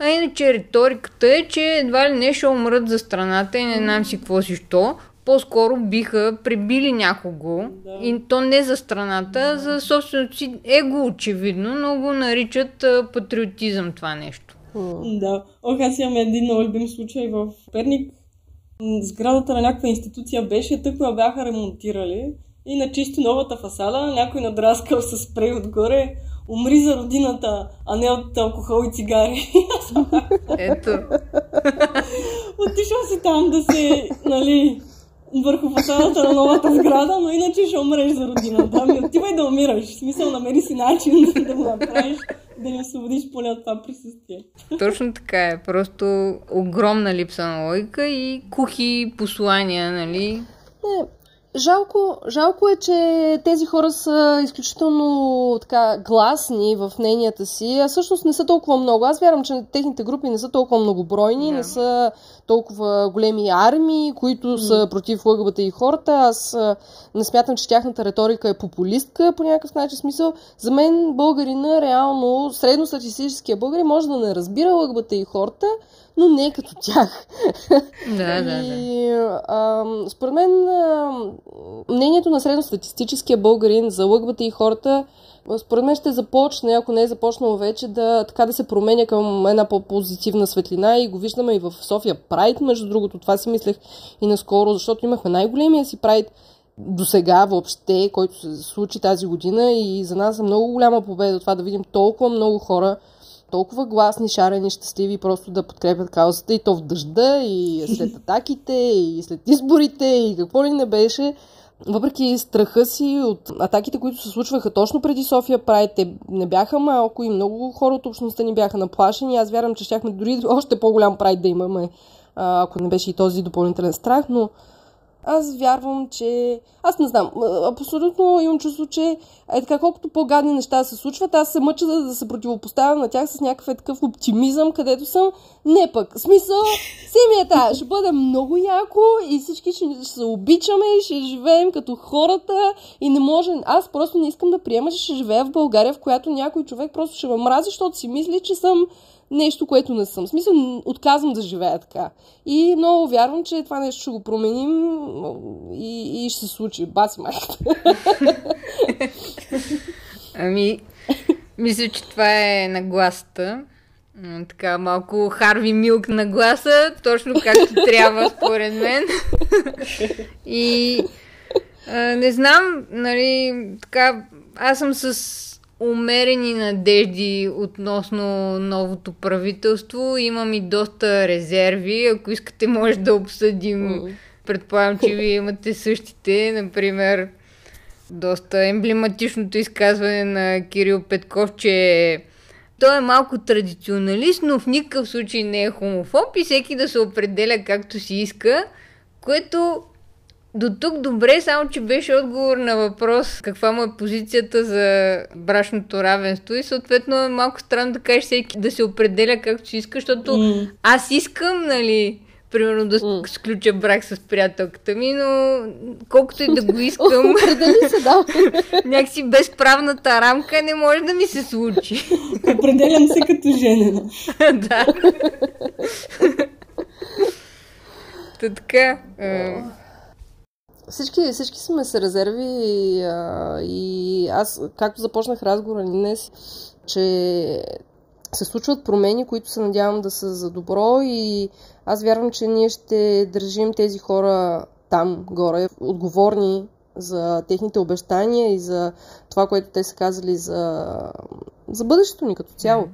А иначе риториката е, че едва ли не ще умрат за страната и не знам си какво си що. По-скоро биха прибили някого. Да. И то не за страната, а за собственото си его очевидно, но го наричат а, патриотизъм това нещо. Да. Ох, аз имам един много любим случай в Перник. Сградата на някаква институция беше, тък ме бяха ремонтирали и на чисто новата фасада някой надраскал с спрей отгоре умри за родината, а не от алкохол и цигари. Ето. Отишъл си там да се, нали, върху фасадата на новата сграда, но иначе ще умреш за родината. Ами отивай да умираш. В смисъл, намери си начин [laughs] да го направиш, да ни освободиш поне от това присъствие. Точно така е. Просто огромна липса на логика и кухи послания, нали? Не, Жалко, жалко е, че тези хора са изключително така гласни в мненията си, а всъщност не са толкова много. Аз вярвам, че техните групи не са толкова многобройни, yeah. не са толкова големи армии, които mm. са против лъгбата и хората. Аз не смятам, че тяхната риторика е популистка по някакъв начин смисъл. За мен българина, реално, средностатистическия българин може да не разбира лъгбата и хората, но не е като тях. [laughs] Да, да, и, да. А, според мен а, мнението на средностатистическия българин за лъгбата и хората според мен ще започне, ако не е започнало вече, да, така да се променя към една по-позитивна светлина и го виждаме и в София Прайд, между другото, това си мислех и наскоро, защото имахме най-големия си Прайд до сега въобще, който се случи тази година и за нас е много голяма победа това да видим толкова много хора, толкова гласни, шарени, щастливи, просто да подкрепят каузата и то в дъжда, и след [laughs] атаките, и след изборите, и какво ли не беше. Въпреки страха си от атаките, които се случваха точно преди София Прайд, те не бяха малко и много хора от общността ни бяха наплашени. Аз вярвам, че щяхме дори още по-голям прайд да имаме, ако не беше и този допълнителен страх, но аз вярвам, че... Аз не знам. Абсолютно имам чувство, че е така, колкото по-гадни неща се случват, аз се мъча да, да се противопоставям на тях с някакъв е такъв оптимизъм, където съм. Не пък. Смисъл, семията ще бъде много яко и всички ще, ще се обичаме и ще живеем като хората и не може... Аз просто не искам да приема, че ще живея в България, в която някой човек просто ще ме мрази, защото си мисли, че съм нещо, което не съм. В смисъл, отказвам да живея така. И много вярвам, че това нещо ще го променим и, и ще се случи. Баси майката. [laughs] ами, мисля, че това е нагласата. Така малко Харви Милк нагласа, точно както [laughs] трябва, според мен. и а, не знам, нали, така, аз съм с умерени надежди относно новото правителство. Имам и доста резерви. Ако искате, може да обсъдим. Предполагам, че вие имате същите. Например, доста емблематичното изказване на Кирил Петков, че той е малко традиционалист, но в никакъв случай не е хомофоб и всеки да се определя както си иска, което до тук добре, само че беше отговор на въпрос каква му е позицията за брачното равенство и съответно е малко странно да кажеш всеки да се определя както си иска, защото mm. аз искам, нали, примерно да mm. сключа брак с приятелката ми, но колкото и да го искам, [laughs] се, да. [laughs] някакси без правната рамка не може да ми се случи. Определям се като женена. [laughs] да. Та така всички, всички сме се резерви и, а, и аз, както започнах разговора днес, че се случват промени, които се надявам да са за добро и аз вярвам, че ние ще държим тези хора там горе, отговорни за техните обещания и за това, което те са казали за, за бъдещето ни като цяло.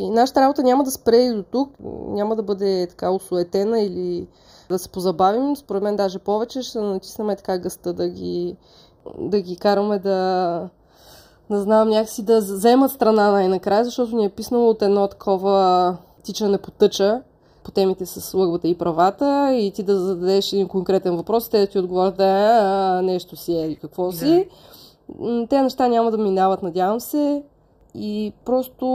И нашата работа няма да спре и до тук, няма да бъде така осуетена или да се позабавим, според мен даже повече, ще натиснем така гъста да ги, да ги караме да, да знам някакси да вземат страна най-накрая, защото ни е писнало от едно такова тичане по тъча по темите с лъгвата и правата и ти да зададеш един конкретен въпрос, те да ти отговорят да, нещо си е и какво си. Да. Те неща няма да минават, надявам се. И просто,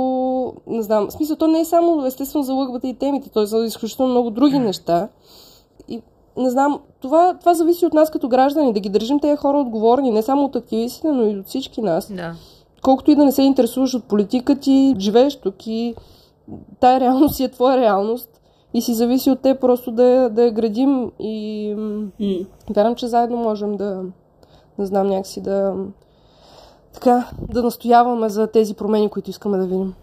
не знам, в смисъл, то не е само естествено за лъгвата и темите, то е за изключително много други неща не знам, това, това зависи от нас като граждани, да ги държим тези хора отговорни, не само от активистите, но и от всички нас. Да. Колкото и да не се интересуваш от политика, ти живееш тук и тая реалност си е твоя реалност и си зависи от те просто да, да я градим и mm. вярвам, че заедно можем да, не знам, някакси да така, да настояваме за тези промени, които искаме да видим.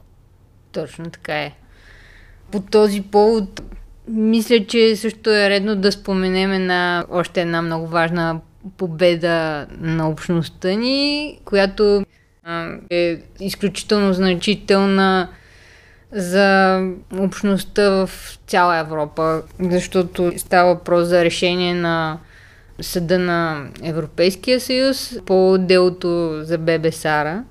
Точно така е. По този повод мисля, че също е редно да споменем една, още една много важна победа на общността ни, която е изключително значителна за общността в цяла Европа, защото става въпрос за решение на Съда на Европейския съюз по делото за Бебе Сара.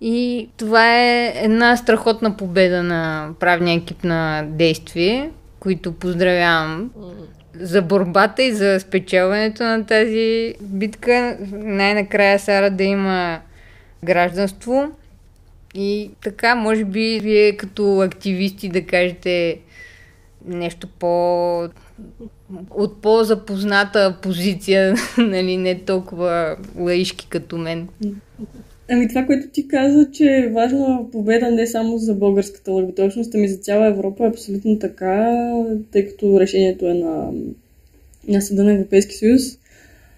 И това е една страхотна победа на правния екип на действие, които поздравявам. за борбата и за спечелването на тази битка. Най-накрая Сара да има гражданство. И така, може би, вие като активисти да кажете нещо по от по-запозната позиция, [laughs] нали, не толкова лаишки като мен. Ами това, което ти каза, че е важна победа не само за българската лъготочност, ами за цяла Европа е абсолютно така, тъй като решението е на, на Съда на Европейски съюз.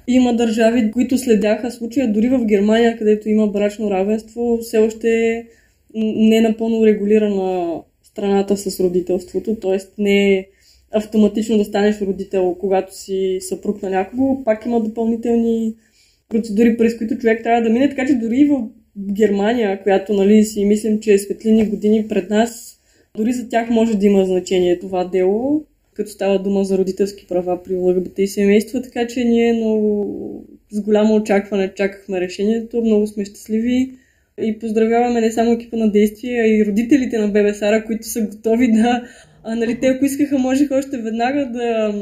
Има държави, които следяха случая, дори в Германия, където има брачно равенство, все още не е напълно регулирана страната с родителството, т.е. не е автоматично да станеш родител, когато си съпруг на някого. Пак има допълнителни процедури, през които човек трябва да мине, така че дори в Германия, която нали, си мислим, че е светлини години пред нас, дори за тях може да има значение това дело, като става дума за родителски права при ЛГБТ и семейства, така че ние много с голямо очакване чакахме решението, много сме щастливи и поздравяваме не само екипа на действие, а и родителите на Бебе Сара, които са готови да, а, нали, те ако искаха, можеха още веднага да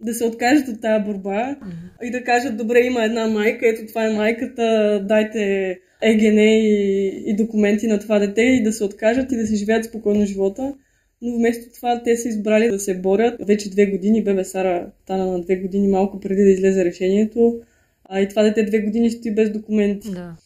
да се откажат от тази борба mm-hmm. и да кажат, добре, има една майка, ето това е майката, дайте ЕГН и, и документи на това дете и да се откажат и да си живеят спокойно живота. Но вместо това те са избрали да се борят. Вече две години, бебе Сара стана на две години малко преди да излезе решението. А и това дете две години стои без документи. Да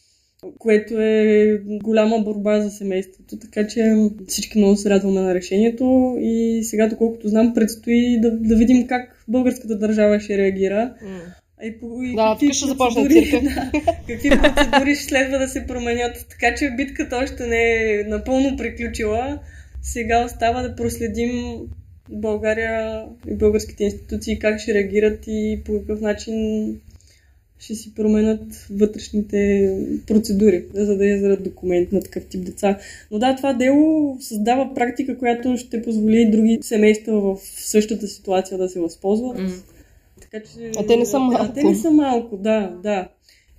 което е голяма борба за семейството. Така че всички много се радваме на решението и сега, доколкото знам, предстои да, да видим как българската държава ще реагира. Mm. И, по, и да, какви ще започне цирка. [laughs] Да, какви процедури ще следва да се променят. Така че битката още не е напълно приключила. Сега остава да проследим България и българските институции как ще реагират и по какъв начин ще си променят вътрешните процедури, за да издадат документ на такъв тип деца. Но да, това дело създава практика, която ще позволи други семейства в същата ситуация да се възползват. Mm. Така, че, а те не са малко. А те не са малко, да, да.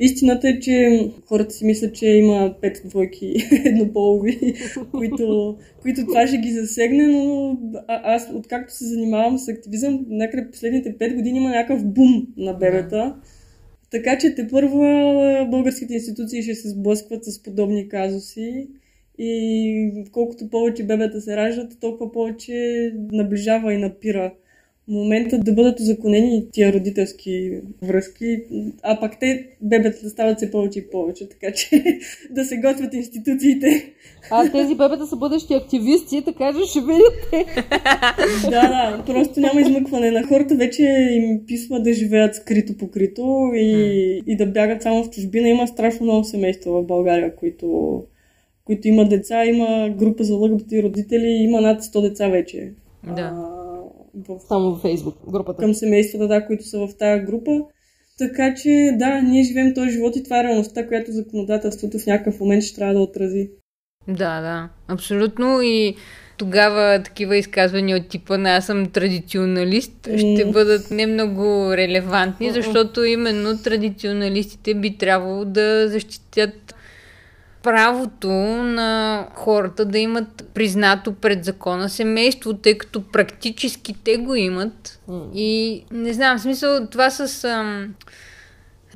Истината е, че хората си мислят, че има пет двойки [laughs] еднополови, които, които това ще ги засегне, но а, аз, откакто се занимавам с активизъм, някъде последните пет години има някакъв бум на бебета. Yeah така че те първо българските институции ще се сблъскват с подобни казуси и колкото повече бебета се раждат, толкова повече наближава и напира момента да бъдат узаконени тия родителски връзки, а пак те, бебета, стават се повече и повече, така че [laughs] да се готвят институциите. А тези бебета са бъдещи активисти, така че ще видите. [laughs] да, да, просто няма измъкване на хората, вече им писма да живеят скрито покрито и, и да бягат само в чужбина. Има страшно много семейства в България, които, които има деца, има група за лъгбите родители, има над 100 деца вече. Да в, само във Фейсбук групата. Към семействата, да, които са в тази група. Така че, да, ние живеем този живот и това е реалността, която законодателството в някакъв момент ще трябва да отрази. Да, да, абсолютно и тогава такива изказвания от типа на аз съм традиционалист ще бъдат не много релевантни, защото именно традиционалистите би трябвало да защитят правото на хората да имат признато пред закона семейство, тъй като практически те го имат. Mm. И не знам, в смисъл това с ам,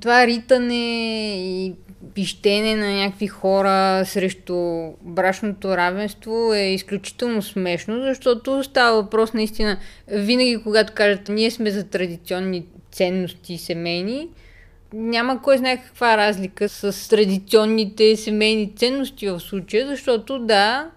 това ритане и пищене на някакви хора срещу брашното равенство е изключително смешно, защото става въпрос наистина, винаги когато кажат ние сме за традиционни ценности семейни, няма кой знае каква разлика с традиционните семейни ценности в случая, защото да,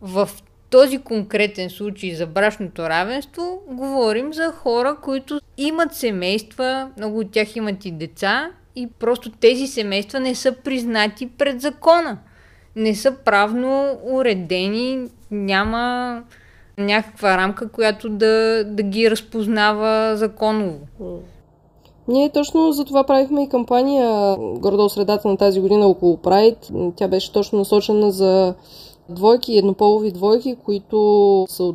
в този конкретен случай за брачното равенство говорим за хора, които имат семейства, много от тях имат и деца и просто тези семейства не са признати пред закона. Не са правно уредени, няма някаква рамка, която да, да ги разпознава законово. Ние точно за това правихме и кампания гордо средата на тази година около Прайд. Тя беше точно насочена за двойки, еднополови двойки, които са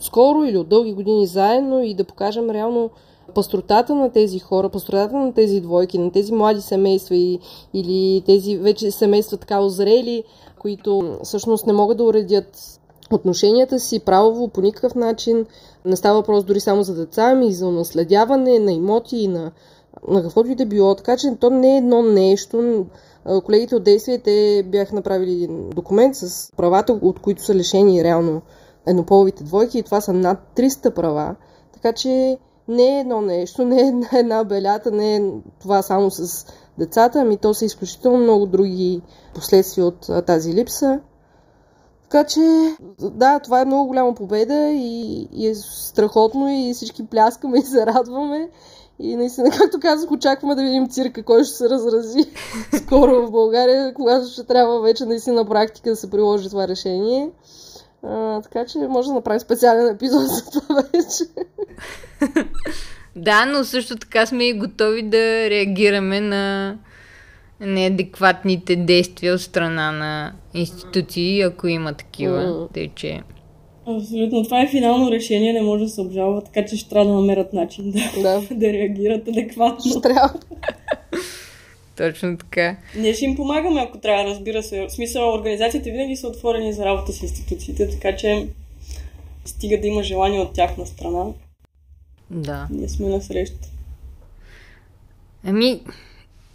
скоро или от дълги години заедно и да покажем реално пастротата на тези хора, пастротата на тези двойки, на тези млади семейства и, или тези вече семейства така озрели, които всъщност не могат да уредят отношенията си правово по никакъв начин. Не става въпрос дори само за деца, ами и за наследяване на имоти и на, на каквото и да било. Така че то не е едно нещо. Колегите от действие, те бяха направили един документ с правата, от които са лишени реално еднополовите двойки и това са над 300 права. Така че не е едно нещо, не е една, една белята, не е това само с децата, ами то са изключително много други последствия от тази липса. Така че, да, това е много голяма победа и, и е страхотно и всички пляскаме и се радваме. И наистина, както казах, очакваме да видим цирка, който ще се разрази [laughs] скоро в България, когато ще трябва вече наистина на практика да се приложи това решение. А, така че може да направим специален епизод за това вече. [laughs] да, но също така сме и готови да реагираме на неадекватните действия от страна на институции, ако има такива. Тъй, че... Абсолютно. Това е финално решение, не може да се обжалва, така че ще трябва да намерят начин да, да. [laughs] да реагират адекватно. Ще трябва. [laughs] Точно така. Ние ще им помагаме, ако трябва, разбира се. В смисъл, организациите винаги са отворени за работа с институциите, така че стига да има желание от тяхна страна. Да. Ние сме на среща. Ами,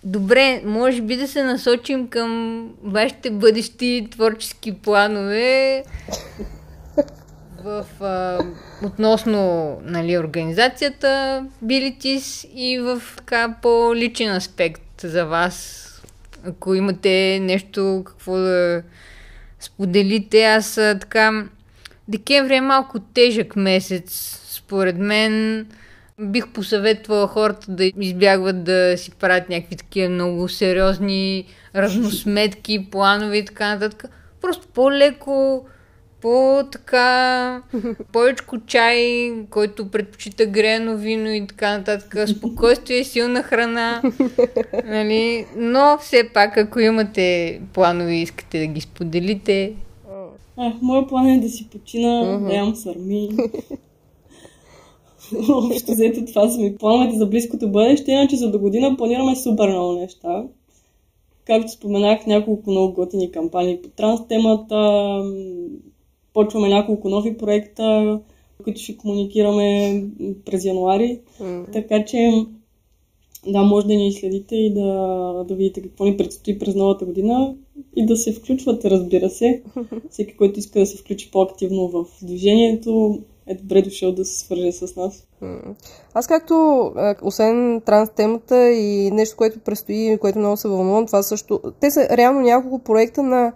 добре, може би да се насочим към вашите бъдещи творчески планове [laughs] в, а, относно нали, организацията Билитис и в така по-личен аспект за вас. Ако имате нещо какво да споделите, аз така... Декември е малко тежък месец. Според мен бих посъветвала хората да избягват да си правят някакви такива много сериозни разносметки, планове и така нататък. Просто по-леко по-така, [laughs] повечко чай, който предпочита грено вино и така нататък, спокойствие, силна храна, [laughs] нали? но все пак, ако имате планове и искате да ги споделите. А, моят план е да си почина, uh-huh. да ям сърми. [laughs] [laughs] Общо взето това са ми плановете за близкото бъдеще, иначе за до година планираме супер много неща. Както споменах, няколко много готини кампании по транс темата, Почваме няколко нови проекта, които ще комуникираме през януари. Mm. Така че да, може да ни следите и да, да видите какво ни предстои през новата година и да се включвате, разбира се. [laughs] Всеки, който иска да се включи по-активно в движението, е добре дошъл да се свърже с нас. Аз както, освен транс темата и нещо, което предстои, което много се вълнувам, това също... Те са реално няколко проекта на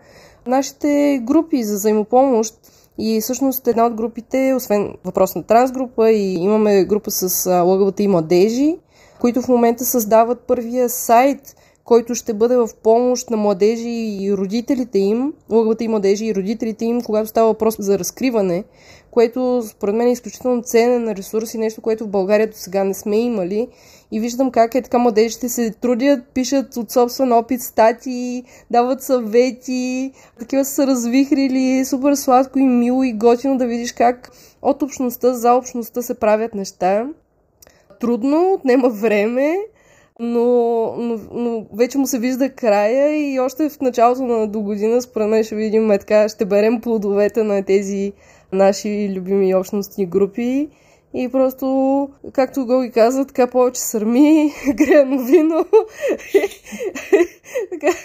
нашите групи за взаимопомощ. И всъщност една от групите, освен въпрос на трансгрупа, и имаме група с лъгавата и младежи, които в момента създават първия сайт, който ще бъде в помощ на младежи и родителите им, лъгавата и младежи и родителите им, когато става въпрос за разкриване, което според мен е изключително ценен ресурс и нещо, което в България до сега не сме имали и виждам как е така младежите се трудят, пишат от собствен опит статии, дават съвети, такива са развихрили, супер сладко и мило и готино да видиш как от общността за общността се правят неща. Трудно, отнема време, но, но, но вече му се вижда края и още в началото на до година, според мен ще видим така, ще берем плодовете на тези наши любими общностни групи и просто, както го ги казват, така повече сърми, [laughs] грено вино, [laughs] така,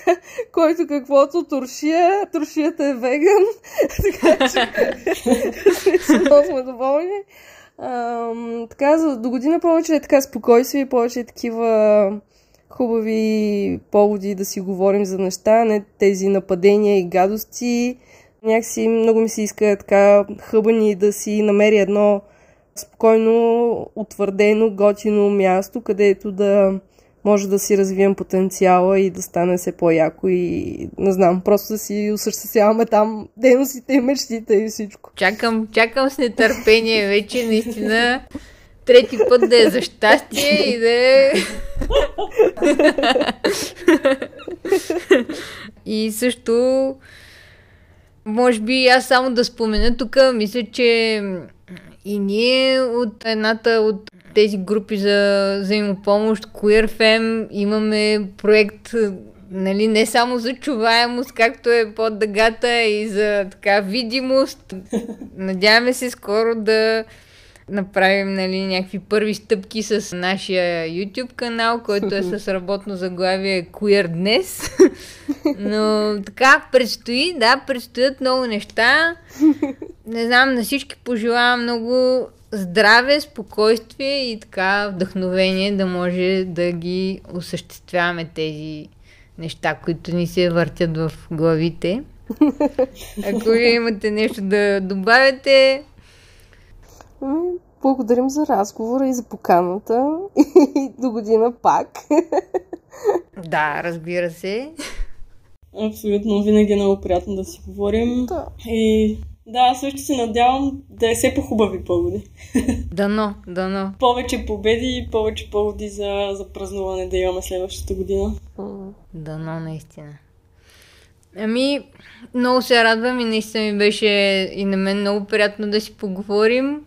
който каквото туршия, туршията е веган, [laughs] така че сме доволни. Така, за до година повече е така спокойствие, повече е такива хубави поводи да си говорим за неща, не тези нападения и гадости. Някакси много ми се иска така хъбани да си намери едно спокойно, утвърдено, готино място, където да може да си развием потенциала и да стане все по-яко и не знам, просто да си осъществяваме там дейностите мечтите и всичко. Чакам, чакам с нетърпение вече, наистина. Трети път да е за щастие и да е... и също, може би аз само да спомена тук, мисля, че и ние от едната от тези групи за взаимопомощ, QueerFem, имаме проект нали, не само за чуваемост, както е под дъгата и за така видимост. Надяваме се скоро да направим нали, някакви първи стъпки с нашия YouTube канал, който е с работно заглавие Queer днес. [laughs] Но така, предстои, да, предстоят много неща. Не знам, на всички пожелавам много здраве, спокойствие и така вдъхновение да може да ги осъществяваме тези неща, които ни се въртят в главите. [laughs] Ако ви имате нещо да добавите, Ами, Благодарим за разговора и за поканата. [laughs] И до година пак. да, разбира се. Абсолютно, винаги е много приятно да си говорим. Да. И да, аз също се надявам да е все по-хубави поводи. [laughs] Дано, дано. повече победи и повече поводи за, за празнуване да имаме следващата година. Дано, наистина. Ами, много се радвам и наистина ми беше и на мен много приятно да си поговорим.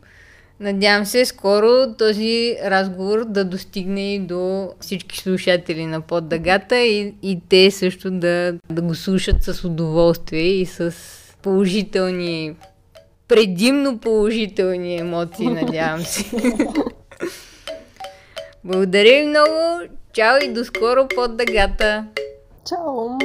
Надявам се скоро този разговор да достигне и до всички слушатели на поддъгата и, и те също да, да го слушат с удоволствие и с положителни, предимно положителни емоции, надявам се. [laughs] Благодаря ви много. Чао и до скоро под дъгата. Чао!